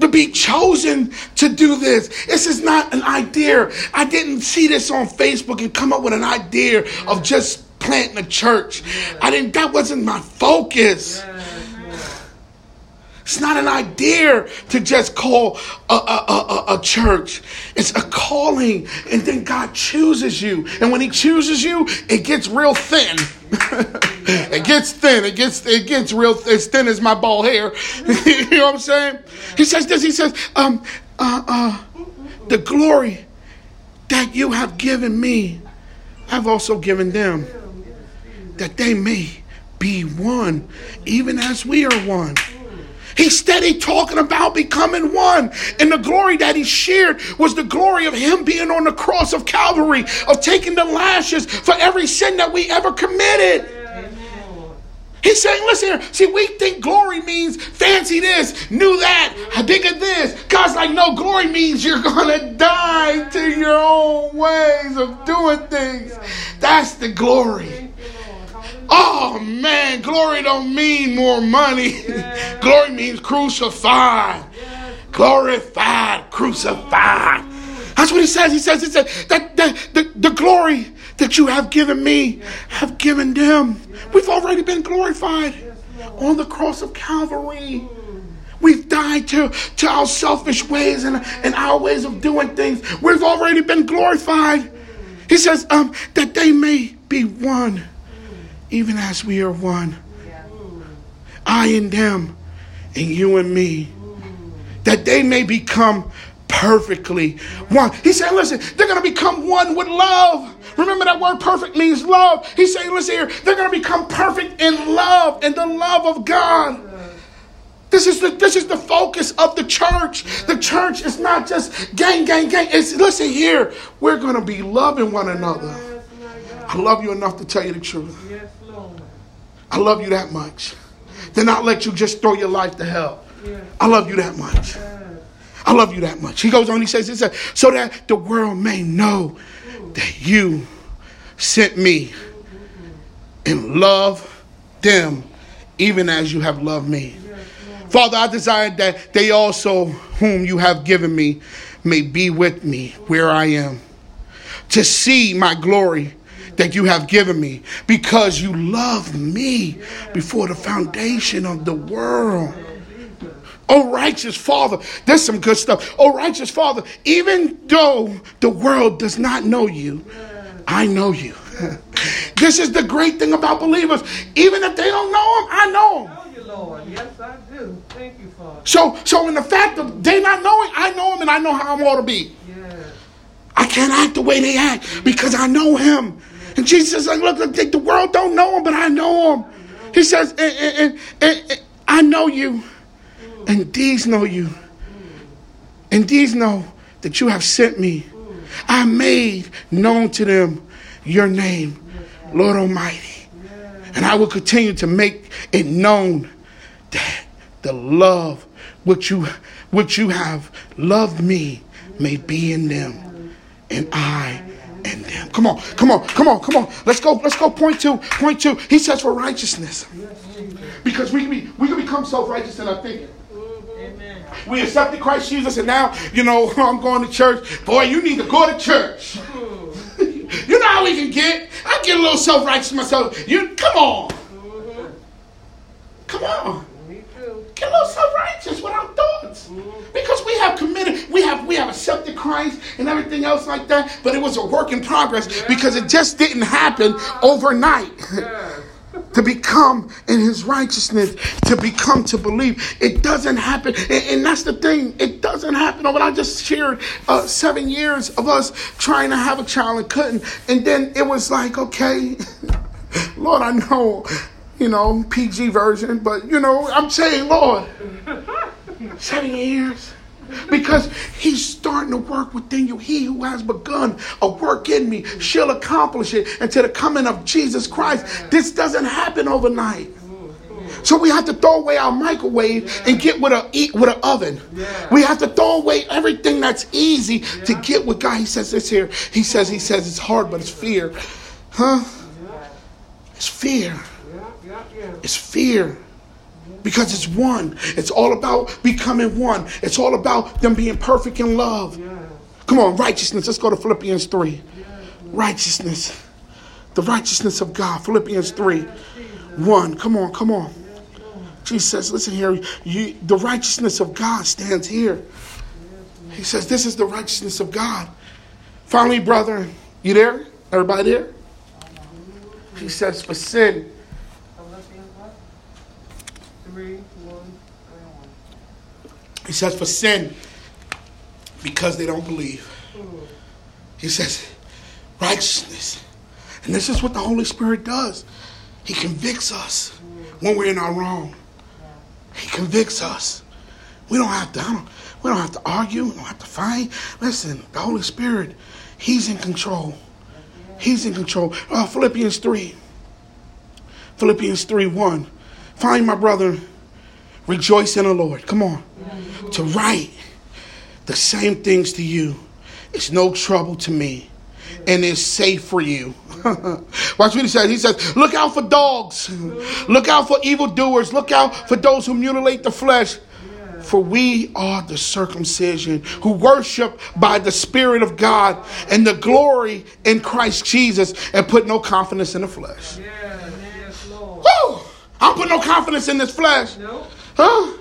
to be chosen to do this. This is not an idea. I didn't see this on Facebook and come up with an idea of just planting a church. I didn't, that wasn't my focus. It's not an idea to just call a, a, a, a, church. It's a calling. And then God chooses you. And when He chooses you, it gets real thin. it gets thin. It gets it gets real as thin as my bald hair. you know what I'm saying? He says this. He says, um, uh, uh, the glory that you have given me, I've also given them, that they may be one, even as we are one. He's steady talking about becoming one. And the glory that he shared was the glory of him being on the cross of Calvary, of taking the lashes for every sin that we ever committed. He's saying, listen see, we think glory means fancy this, new that, big of this. God's like, no, glory means you're gonna die to your own ways of doing things. That's the glory. Oh man, glory don't mean more money. glory means crucified. Glorified, crucified. That's what he says. He says, he said that, that the, the glory that you have given me, have given them. We've already been glorified on the cross of Calvary. We've died to, to our selfish ways and, and our ways of doing things. We've already been glorified. He says, um, that they may be one, even as we are one. I and them, and you and me. That they may become perfectly one. He said, listen, they're going to become one with love. Remember that word perfect means love. He's saying, listen here, they're going to become perfect in love, in the love of God. This is the this is the focus of the church. The church is not just gang, gang, gang. It's listen here. We're gonna be loving one another. I love you enough to tell you the truth. I love you that much. To not let you just throw your life to hell. I love you that much. I love you that much. He goes on, he says, he says, so that the world may know that you sent me and love them even as you have loved me. Father, I desire that they also, whom you have given me, may be with me where I am, to see my glory that you have given me, because you loved me before the foundation of the world. Oh, righteous Father, there's some good stuff. Oh, righteous Father, even though the world does not know you, I know you. this is the great thing about believers. Even if they don't know him, I know him. Lord. Yes, I do. Thank you, Father. So, so in the fact of they not knowing, I know him and I know how I'm ought to be. Yes. I can't act the way they act because I know him. And Jesus like, look, look, the world don't know him, but I know him. He says, and, and, and, I know you and these know you. And these know that you have sent me. I made known to them your name, Lord Almighty. And I will continue to make it known that the love which you which you have loved me may be in them and I. Come on, come on, come on, come on. Let's go, let's go. Point two, point two. He says for righteousness. Because we can be we can become self-righteous in our thinking. We accepted Christ Jesus, and now, you know, I'm going to church. Boy, you need to go to church. you know how we can get? I get a little self righteous myself. You come on. Come on. Get a little self righteous with our thoughts. Because we have committed, we have we have accepted Christ and everything else like that, but it was a work in progress because it just didn't happen overnight to become in his righteousness, to become to believe. It doesn't happen. And, and that's the thing. It doesn't happen. But I just shared uh, seven years of us trying to have a child and couldn't. And then it was like, okay, Lord, I know, you know, PG version, but you know, I'm saying, Lord, seven years because he's starting to work within you. He who has begun a work in me shall accomplish it until the coming of Jesus Christ. This doesn't happen overnight. So we have to throw away our microwave and get with a eat with an oven. We have to throw away everything that's easy to get with God. He says this here. He says he says it's hard, but it's fear. Huh? It's fear. It's fear because it's one. It's all about becoming one. It's all about them being perfect in love. Come on, righteousness. Let's go to Philippians 3. Righteousness. The righteousness of God. Philippians 3. 1. Come on, come on. Jesus says, listen here, you, the righteousness of God stands here. He says, this is the righteousness of God. Finally, brother, you there? Everybody there? He says, for sin. He says, for sin, because they don't believe. He says, righteousness. And this is what the Holy Spirit does. He convicts us when we're in our wrong. He convicts us. We don't have to. Don't, we don't have to argue. We don't have to fight. Listen, the Holy Spirit, He's in control. He's in control. Oh, Philippians three. Philippians three one. Find my brother. Rejoice in the Lord. Come on. To write the same things to you. It's no trouble to me and it's safe for you. Watch what he says. He says, Look out for dogs. Look out for evildoers. Look out for those who mutilate the flesh. For we are the circumcision who worship by the Spirit of God and the glory in Christ Jesus and put no confidence in the flesh. Woo! I'm putting no confidence in this flesh. Huh?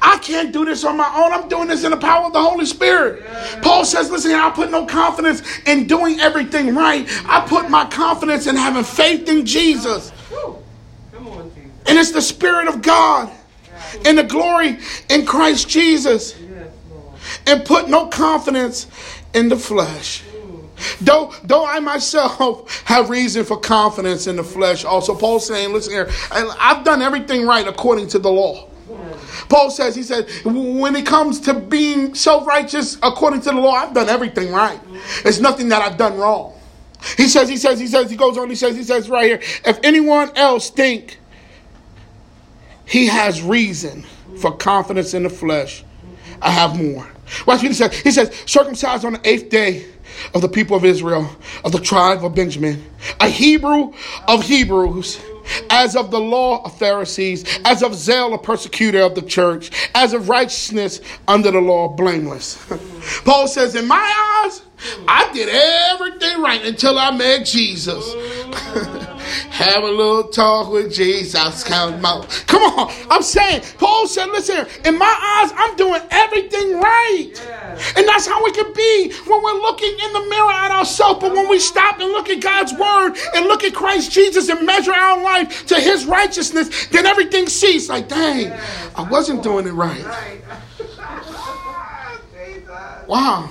I can't do this on my own. I'm doing this in the power of the Holy Spirit. Yeah. Paul says, listen, I put no confidence in doing everything right. I put my confidence in having faith in Jesus. On, Jesus. And it's the Spirit of God yeah. and the glory in Christ Jesus. Yes, and put no confidence in the flesh. Mm. Though, though I myself have reason for confidence in the flesh, also Paul's saying, listen here, I've done everything right according to the law. Paul says, he said, when it comes to being self righteous according to the law, I've done everything right. There's nothing that I've done wrong. He says, he says, he says, he goes on, he says, he says right here, if anyone else think he has reason for confidence in the flesh, I have more. Watch what he says. He says, circumcised on the eighth day of the people of Israel, of the tribe of Benjamin, a Hebrew of Hebrews as of the law of Pharisees, as of zeal a persecutor of the church, as of righteousness under the law blameless. Paul says, In my eyes, I did everything right until I met Jesus. Have a little talk with Jesus. Come on. Come on. I'm saying, Paul said, listen, in my eyes, I'm doing everything right. And that's how we can be when we're looking in the mirror at ourselves. But when we stop and look at God's word and look at Christ Jesus and measure our life to his righteousness, then everything ceases. Like, dang, I wasn't doing it right. Wow.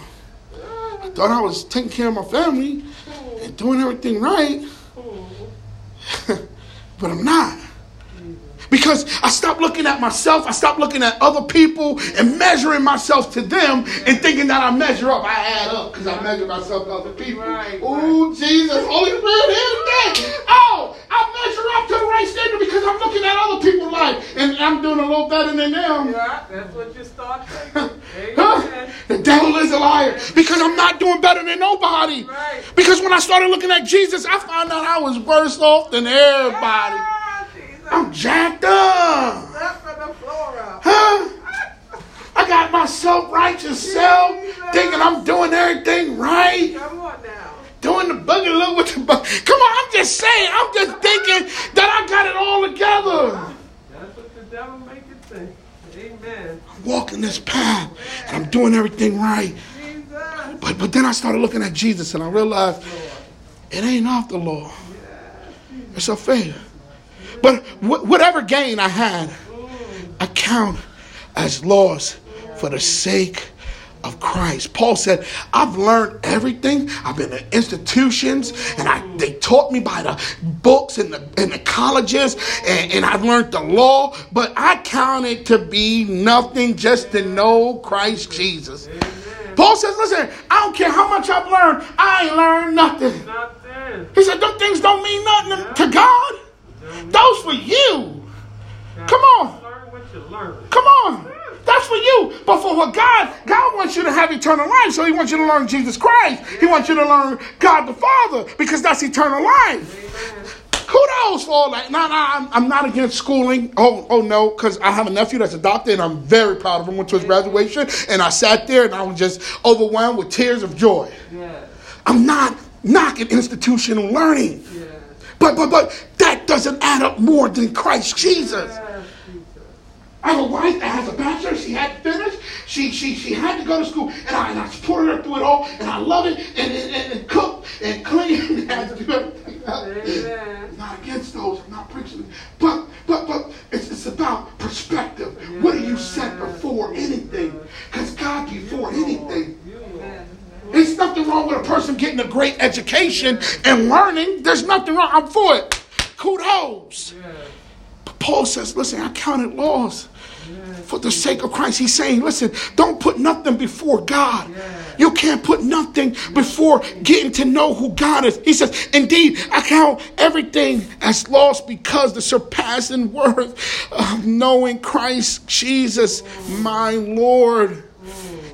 I thought I was taking care of my family and doing everything right. but I'm not. Because I stopped looking at myself, I stopped looking at other people and measuring myself to them and thinking that I measure up. I add up because I measure myself to other people. Right, oh, Jesus, Holy Spirit, here today. Oh, I measure up to the right standard because I'm looking at other people's life and I'm doing a little better than them. Yeah, that's what you start thinking. huh? The devil is a liar because I'm not doing better than nobody. Right. Because when I started looking at Jesus, I found out I was worse off than everybody. Yeah. I'm jacked up. Huh? I got my self righteous self thinking I'm doing everything right. Come on now. Doing the boogaloo with the bug. Come on, I'm just saying. I'm just thinking that I got it all together. That's what the devil make it think. Amen. I'm walking this path and I'm doing everything right. But but then I started looking at Jesus and I realized it ain't off the law. It's a faith. But whatever gain I had, I count as loss for the sake of Christ. Paul said, I've learned everything. I've been in institutions and I, they taught me by the books and the, and the colleges and, and I've learned the law, but I count it to be nothing just to know Christ Jesus. Paul says, listen, I don't care how much I've learned, I ain't learned nothing. nothing. He said, those things don't mean nothing yeah. to God. Those for you. Come on. Come on. That's for you. But for what God, God wants you to have eternal life. So He wants you to learn Jesus Christ. He wants you to learn God the Father because that's eternal life. Kudos for all that. No, no, I'm, I'm not against schooling. Oh, oh no, because I have a nephew that's adopted, and I'm very proud of him. Went to his graduation and I sat there and I was just overwhelmed with tears of joy. I'm not knocking institutional learning. But but but that doesn't add up more than Christ Jesus. I have a wife that has a bachelor. She had to finish. She she she had to go to school, and I, and I supported her through it all, and I love it, and and, and, and cook and clean, and had to do everything. Amen. I'm not against those. I'm not preaching, but but but it's, it's about perspective. What do you set before anything? Because God before anything. There's nothing wrong with a person getting a great education and learning. There's nothing wrong. I'm for it. Kudos. But Paul says, listen, I counted laws for the sake of Christ. He's saying, listen, don't put nothing before God. You can't put nothing before getting to know who God is. He says, indeed, I count everything as lost because the surpassing worth of knowing Christ Jesus, my Lord.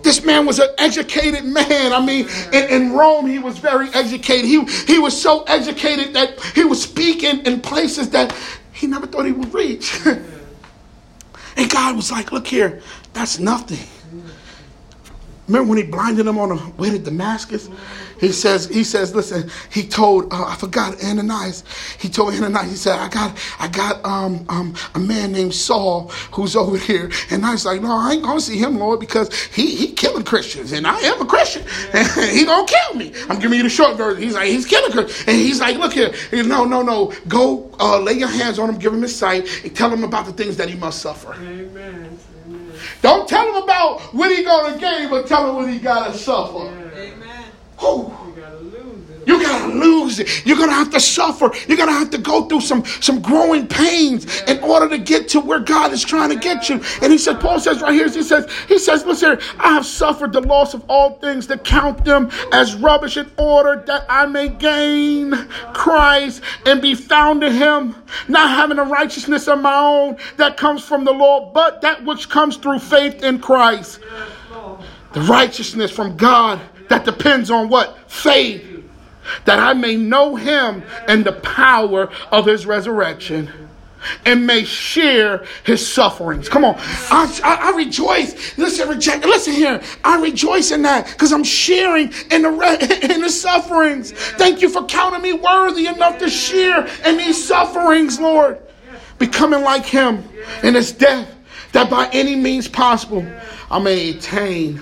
This man was an educated man. I mean, in, in Rome, he was very educated. He, he was so educated that he was speaking in places that he never thought he would reach. and God was like, Look here, that's nothing. Remember when he blinded him on the way to Damascus? He says, he says, listen, he told, uh, I forgot Ananias. He told Ananias, he said, I got, I got um, um, a man named Saul who's over here. And I was like, no, I ain't gonna see him, Lord, because he he killing Christians, and I am a Christian. And he gonna kill me. I'm giving you the short version. He's like, he's killing Christians. And he's like, look here, He- no, no, no. Go uh, lay your hands on him, give him his sight, and tell him about the things that he must suffer. Amen. Amen. Don't tell him about what he gonna gain, but tell him what he gotta suffer. Whew. You gotta lose it. You gotta lose it. You're gonna have to suffer. You're gonna have to go through some some growing pains in order to get to where God is trying to get you. And he said, Paul says right here, he says, he says, listen, I have suffered the loss of all things to count them as rubbish in order that I may gain Christ and be found in him, not having a righteousness of my own that comes from the law, but that which comes through faith in Christ. The righteousness from God that depends on what? Faith. That I may know him and the power of his resurrection and may share his sufferings. Come on. I, I, I rejoice. Listen, reject, listen here. I rejoice in that because I'm sharing in the, re- in the sufferings. Thank you for counting me worthy enough to share in these sufferings, Lord. Becoming like him in his death, that by any means possible I may attain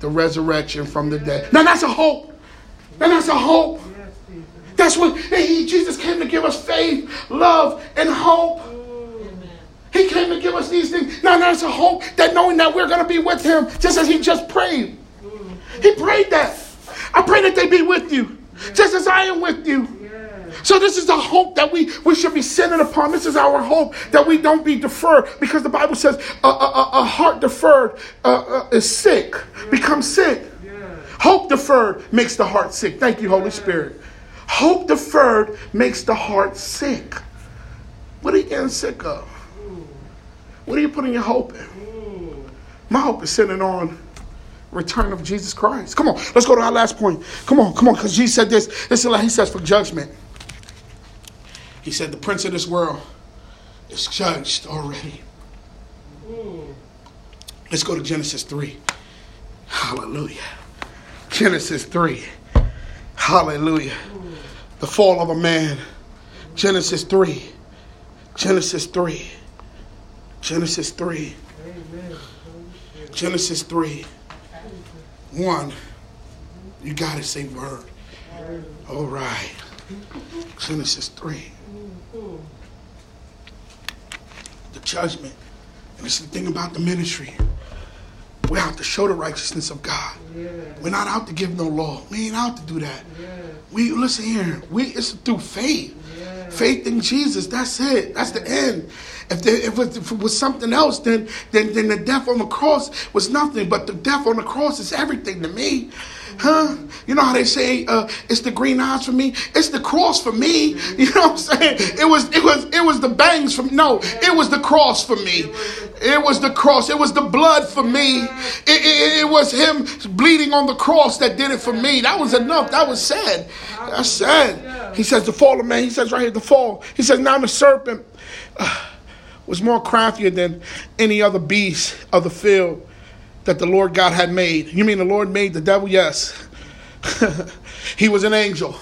the resurrection from the dead. Now that's a hope. Now that's a hope. That's what he, Jesus came to give us faith, love, and hope. He came to give us these things. Now that's a hope that knowing that we're going to be with him, just as he just prayed. He prayed that. I pray that they be with you, just as I am with you. So this is the hope that we, we should be centered upon. This is our hope that we don't be deferred because the Bible says a, a, a- heart deferred uh, uh, is sick, becomes sick. Hope deferred makes the heart sick. Thank you, Holy Spirit. Hope deferred makes the heart sick. What are you getting sick of? What are you putting your hope in? My hope is centered on return of Jesus Christ. Come on, let's go to our last point. Come on, come on, because Jesus said this. This is like he says for judgment. He said, The prince of this world is judged already. Let's go to Genesis 3. Hallelujah. Genesis 3. Hallelujah. The fall of a man. Genesis 3. Genesis 3. Genesis 3. Genesis 3. 1. You got to say word. All right. Genesis 3. The judgment. And it's the thing about the ministry. We have to show the righteousness of God. We're not out to give no law. We ain't out to do that. We listen here. We it's through faith. Faith in Jesus. That's it. That's the end. If, there, if, it, if it was something else, then, then then the death on the cross was nothing. But the death on the cross is everything to me. Huh? You know how they say uh, it's the green eyes for me? It's the cross for me. You know what I'm saying? It was it was it was the bangs for no, it was the cross for me. It was the cross. It was the blood for me. It, it, it was him bleeding on the cross that did it for me. That was enough. That was sad. That's sad. He says the fall of man. He says right here the fall. He says now the serpent uh, was more craftier than any other beast of the field that the Lord God had made. You mean the Lord made the devil? Yes. he was an angel.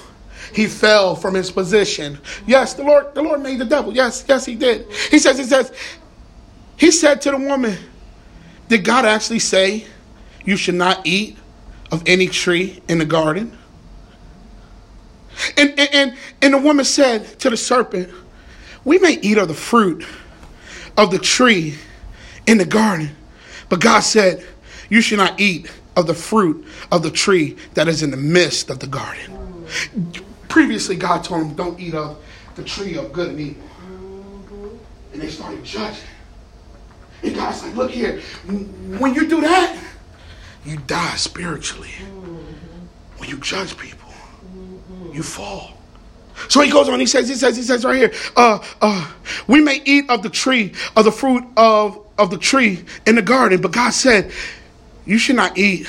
He fell from his position. Yes, the Lord, the Lord made the devil. Yes, yes, he did. He says, he says, He said to the woman, Did God actually say you should not eat of any tree in the garden? And, and, and, and the woman said to the serpent, We may eat of the fruit of the tree in the garden, but God said, You should not eat of the fruit of the tree that is in the midst of the garden. Previously, God told them, Don't eat of the tree of good and evil. And they started judging. And God's like, Look here, when you do that, you die spiritually. When you judge people, you fall. So he goes on, he says, he says, he says right here, uh, uh, we may eat of the tree, of the fruit of, of the tree in the garden, but God said, you should not eat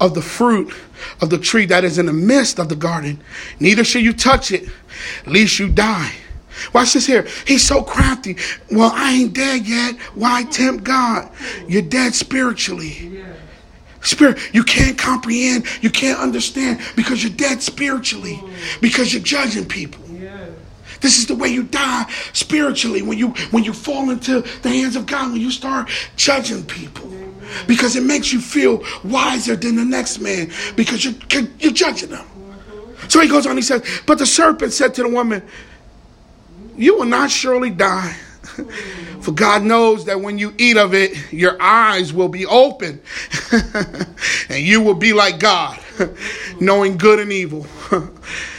of the fruit of the tree that is in the midst of the garden, neither should you touch it, lest you die. Watch this here. He's so crafty. Well, I ain't dead yet. Why tempt God? You're dead spiritually. Spirit, you can't comprehend, you can't understand because you're dead spiritually, because you're judging people. This is the way you die spiritually when you when you fall into the hands of God, when you start judging people. Because it makes you feel wiser than the next man because you're, you're judging them. So he goes on, he says, But the serpent said to the woman, You will not surely die. For God knows that when you eat of it, your eyes will be open and you will be like God, knowing good and evil.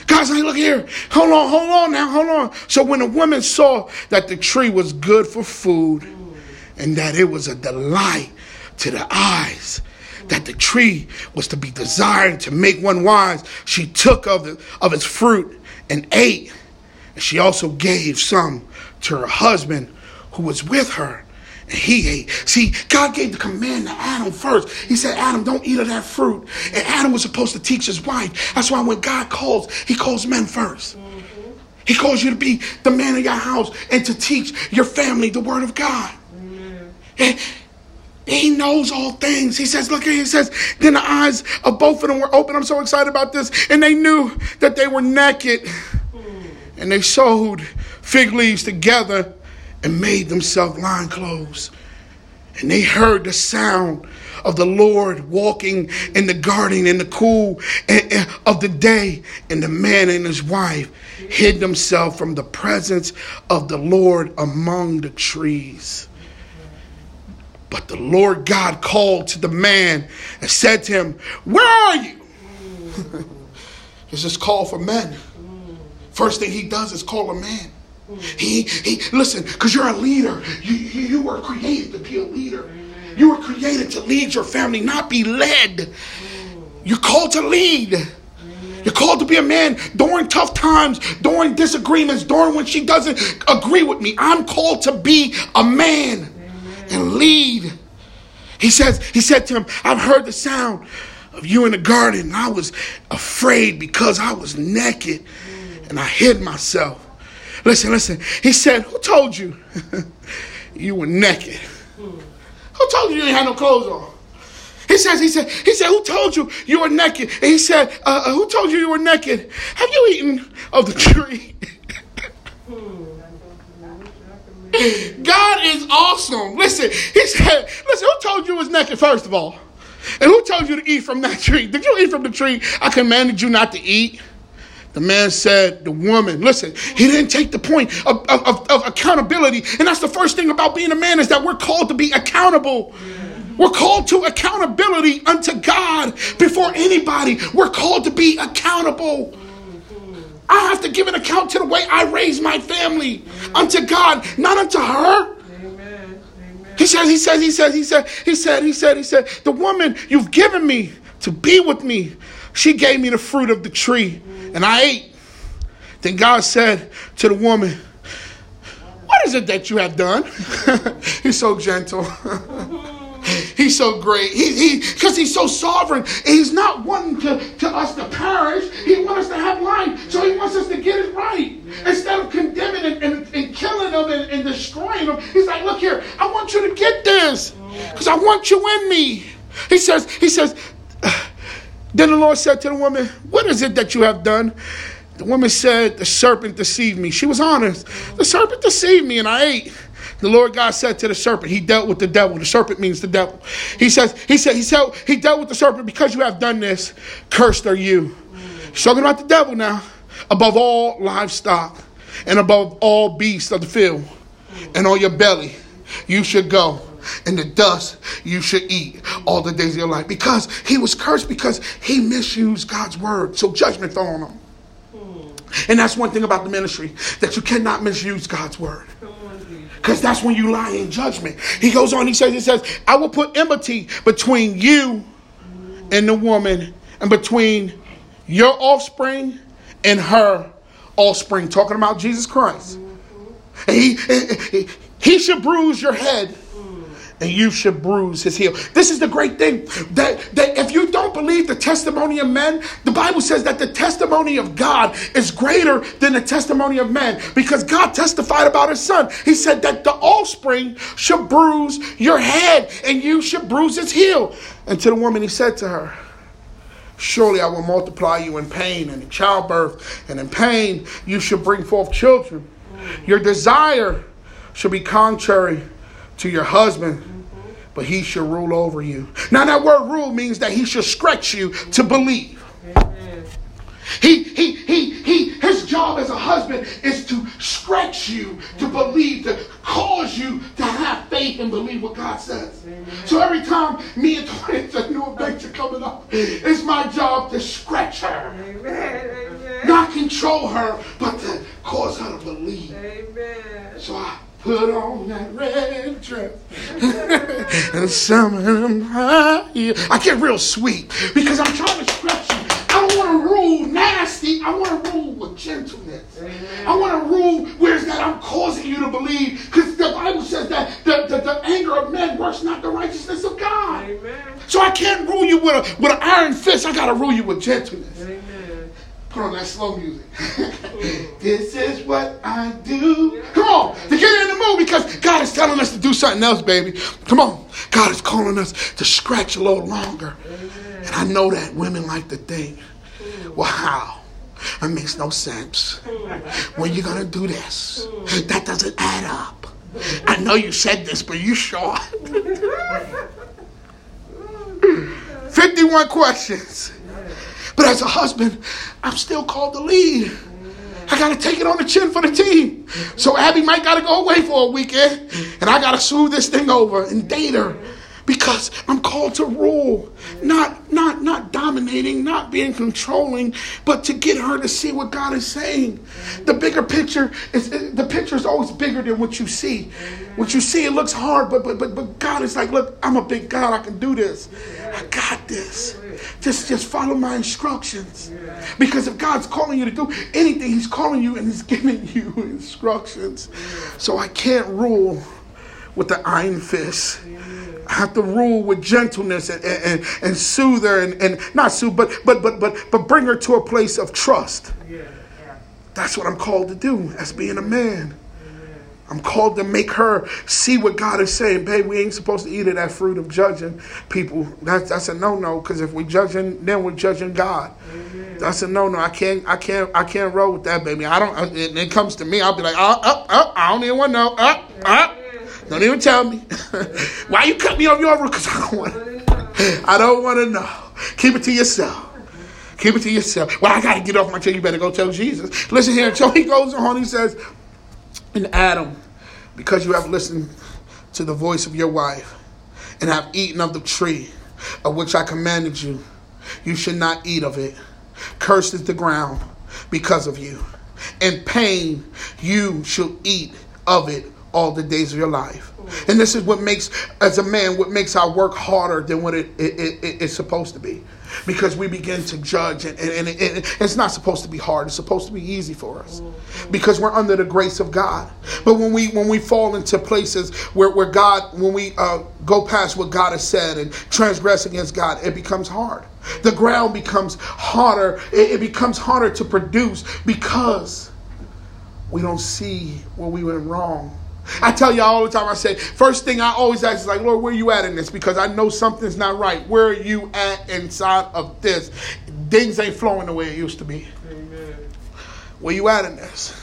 God's like, look here, hold on, hold on now, hold on. So when the woman saw that the tree was good for food and that it was a delight to the eyes, that the tree was to be desired to make one wise, she took of, the, of its fruit and ate. And she also gave some to her husband who was with her. And he ate. See, God gave the command to Adam first. He said, Adam, don't eat of that fruit. And Adam was supposed to teach his wife. That's why when God calls, he calls men 1st mm-hmm. He calls you to be the man of your house and to teach your family the word of God. Mm-hmm. And he knows all things. He says, look he says, then the eyes of both of them were open. I'm so excited about this. And they knew that they were naked. And they sewed fig leaves together and made themselves line clothes. And they heard the sound of the Lord walking in the garden in the cool eh, eh, of the day. And the man and his wife hid themselves from the presence of the Lord among the trees. But the Lord God called to the man and said to him, Where are you? it's this call for men. First thing he does is call a man. He, he, listen, because you're a leader. You, you, you were created to be a leader. You were created to lead your family, not be led. You're called to lead. You're called to be a man during tough times, during disagreements, during when she doesn't agree with me. I'm called to be a man and lead. He says, he said to him, I've heard the sound of you in the garden. I was afraid because I was naked and I hid myself. Listen, listen. He said, Who told you you were naked? Who told you you didn't have no clothes on? He says, he said, he said, who told you you were naked? And he said, uh, uh who told you you were naked? Have you eaten of the tree? God is awesome. Listen, he said, listen, who told you it was naked, first of all? And who told you to eat from that tree? Did you eat from the tree I commanded you not to eat? The man said, the woman, listen, he didn't take the point of, of, of, accountability. And that's the first thing about being a man is that we're called to be accountable. We're called to accountability unto God before anybody. We're called to be accountable. I have to give an account to the way I raise my family unto God, not unto her. He says, he says, he says, he said, he said, he said, he said, the woman you've given me to be with me, she gave me the fruit of the tree and I ate. Then God said to the woman, What is it that you have done? he's so gentle. he's so great. He, because he, he's so sovereign. He's not wanting to, to us to perish. He wants us to have life. So he wants us to get it right. Instead of condemning and, and, and killing them and, and destroying them, he's like, look here, I want you to get this. Because I want you in me. He says, he says, then the Lord said to the woman, What is it that you have done? The woman said, The serpent deceived me. She was honest. The serpent deceived me and I ate. The Lord God said to the serpent, He dealt with the devil. The serpent means the devil. He says, He said, He said, He dealt with the serpent because you have done this. Cursed are you. He's talking about the devil now. Above all livestock and above all beasts of the field and on your belly you should go and the dust you should eat all the days of your life because he was cursed because he misused God's word. So judgment fell on him. And that's one thing about the ministry that you cannot misuse God's word. Because that's when you lie in judgment. He goes on, he says, he says, I will put enmity between you and the woman, and between your offspring and her offspring. Talking about Jesus Christ. He, he, he should bruise your head and you should bruise his heel. This is the great thing that, that if you don't believe the testimony of men, the Bible says that the testimony of God is greater than the testimony of men because God testified about his son. He said that the offspring should bruise your head and you should bruise his heel. And to the woman, he said to her, Surely I will multiply you in pain and in childbirth, and in pain you shall bring forth children. Your desire shall be contrary to your husband, but he shall rule over you. Now, that word rule means that he shall stretch you to believe. He, he, he, he, his job as a husband is to stretch you to believe, to cause you to have faith and believe what God says. Amen. So every time me and Twins a new adventure coming up, it's my job to stretch her. Amen. Not control her, but to cause her to believe. Amen. So I put on that red dress and some of them high. I get real sweet because I'm trying to stretch you. I don't want to rule nasty. I want to rule with gentleness. Amen. I want to rule where it's that I'm causing you to believe. Because the Bible says that the, the, the, anger of men works not the righteousness of God. Amen. So I can't rule you with, a, with an iron fist. I got to rule you with gentleness. Amen. Put on that slow music. this is what I do. Come on, to get in the mood because God is telling us to do something else, baby. Come on. God is calling us to scratch a little longer. And I know that women like to think, wow, that makes no sense. When you gonna do this? That doesn't add up. I know you said this, but you sure? 51 questions. But as a husband, I'm still called to lead. I got to take it on the chin for the team. So Abby might got to go away for a weekend, and I got to smooth this thing over and date her because I'm called to rule, not not not dominating, not being controlling, but to get her to see what God is saying. The bigger picture is the picture is always bigger than what you see. What you see it looks hard, but but but but God is like, look, I'm a big God. I can do this. I got this. Just just follow my instructions. Because if God's calling you to do anything, He's calling you and He's giving you instructions. So I can't rule with the iron fist have to rule with gentleness and, and, and soothe her and, and not soothe, but, but, but, but, but bring her to a place of trust. Yeah. Yeah. That's what I'm called to do as being a man. I'm called to make her see what God is saying. Babe, we ain't supposed to eat of that fruit of judging people. That's that's a no-no. Because if we judging, then we're judging God. Amen. That's a no-no. I can't, I can't, I can't roll with that, baby. I don't. Uh, it, it comes to me, I'll be like, oh, oh, oh, I don't even want to know. Oh, oh. Don't even tell me. Why you cut me off your roof? Because I don't want to. I don't want to know. Keep it to yourself. Keep it to yourself. Well, I got to get off my chair. You better go tell Jesus. Listen here. So he goes on. He says, "In Adam, because you have listened to the voice of your wife and have eaten of the tree of which I commanded you, you should not eat of it. Cursed is the ground because of you. In pain you shall eat of it all the days of your life. And this is what makes, as a man, what makes our work harder than what it, it, it it's supposed to be. Because we begin to judge, and, and, and it, it's not supposed to be hard. It's supposed to be easy for us, because we're under the grace of God. But when we when we fall into places where, where God, when we uh, go past what God has said and transgress against God, it becomes hard. The ground becomes harder. It, it becomes harder to produce because we don't see where we went wrong I tell you all all the time, I say, first thing I always ask is like, Lord, where you at in this? Because I know something's not right. Where are you at inside of this? Things ain't flowing the way it used to be. Amen. Where you at in this?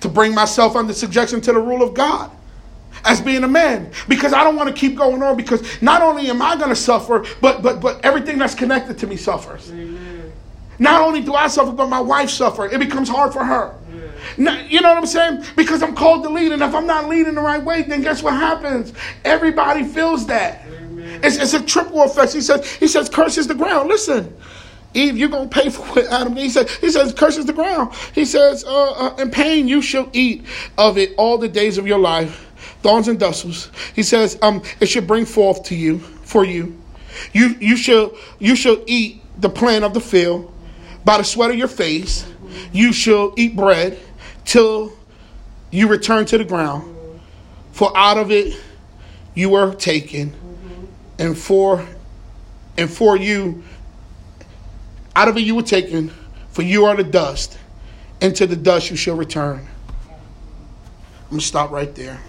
To bring myself under subjection to the rule of God. as being a man because I don't want to keep going on because not only am I going to suffer, but but but everything that's connected to me suffers. Amen. Not only do I suffer, but my wife suffers. It becomes hard for her. Yeah. You know what I'm saying? Because I'm called to lead, and if I'm not leading the right way, then guess what happens? Everybody feels that. Amen. It's, it's a triple effect. He says, he says, curses the ground. Listen, Eve, you're gonna pay for it, Adam. He said, he says, curses the ground. He says, uh, uh, in pain you shall eat of it all the days of your life, thorns and thistles. He says, um, it should bring forth to you for you. You you shall you shall eat the plant of the field by the sweat of your face. You shall eat bread till you return to the ground. For out of it you were taken, and for and for you out of it you were taken, for you are the dust. Into the dust you shall return. I'm gonna stop right there.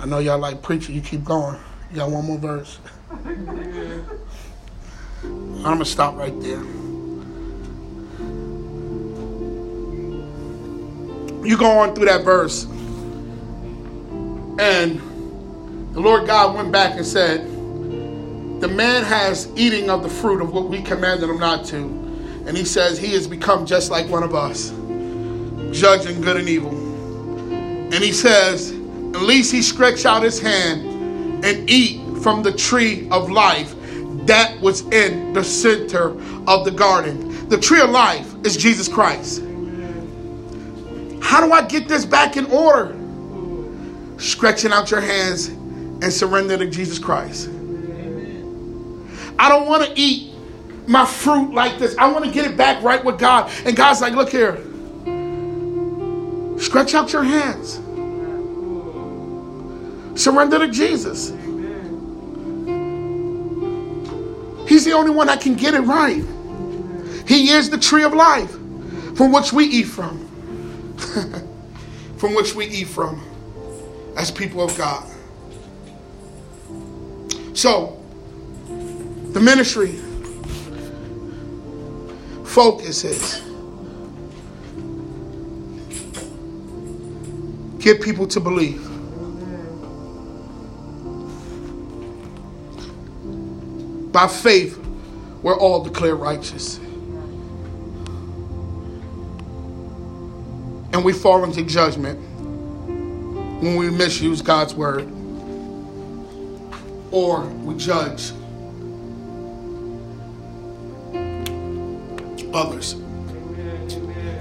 I know y'all like preaching, you keep going. You got one more verse. I'm gonna stop right there. You go on through that verse, and the Lord God went back and said, The man has eating of the fruit of what we commanded him not to. And he says, He has become just like one of us, judging good and evil. And he says, At least he stretched out his hand and eat from the tree of life that was in the center of the garden. The tree of life is Jesus Christ. How do I get this back in order? Stretching out your hands and surrender to Jesus Christ. I don't want to eat my fruit like this. I want to get it back right with God. And God's like, look here. Stretch out your hands. Surrender to Jesus. He's the only one that can get it right. He is the tree of life from which we eat from. from which we eat from as people of God. So, the ministry focuses get people to believe. By faith, we're all declared righteous. And we fall into judgment when we misuse God's word or we judge others.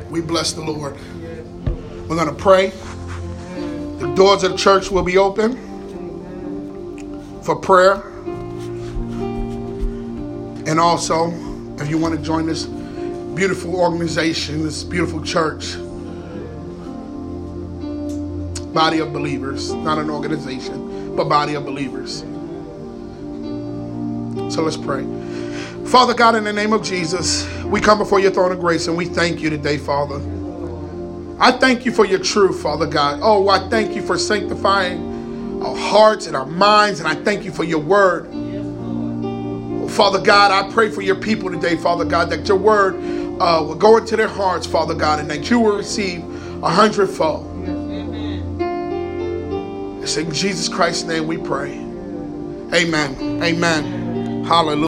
We bless the Lord. We're going to pray. The doors of the church will be open for prayer. And also, if you want to join this beautiful organization, this beautiful church, body of believers, not an organization, but body of believers. So let's pray. Father God, in the name of Jesus, we come before your throne of grace and we thank you today, Father. I thank you for your truth, Father God. Oh, I thank you for sanctifying our hearts and our minds, and I thank you for your word. Father God, I pray for your people today, Father God, that your word uh, will go into their hearts, Father God, and that you will receive a hundredfold. It's in Jesus Christ's name we pray. Amen. Amen. Hallelujah.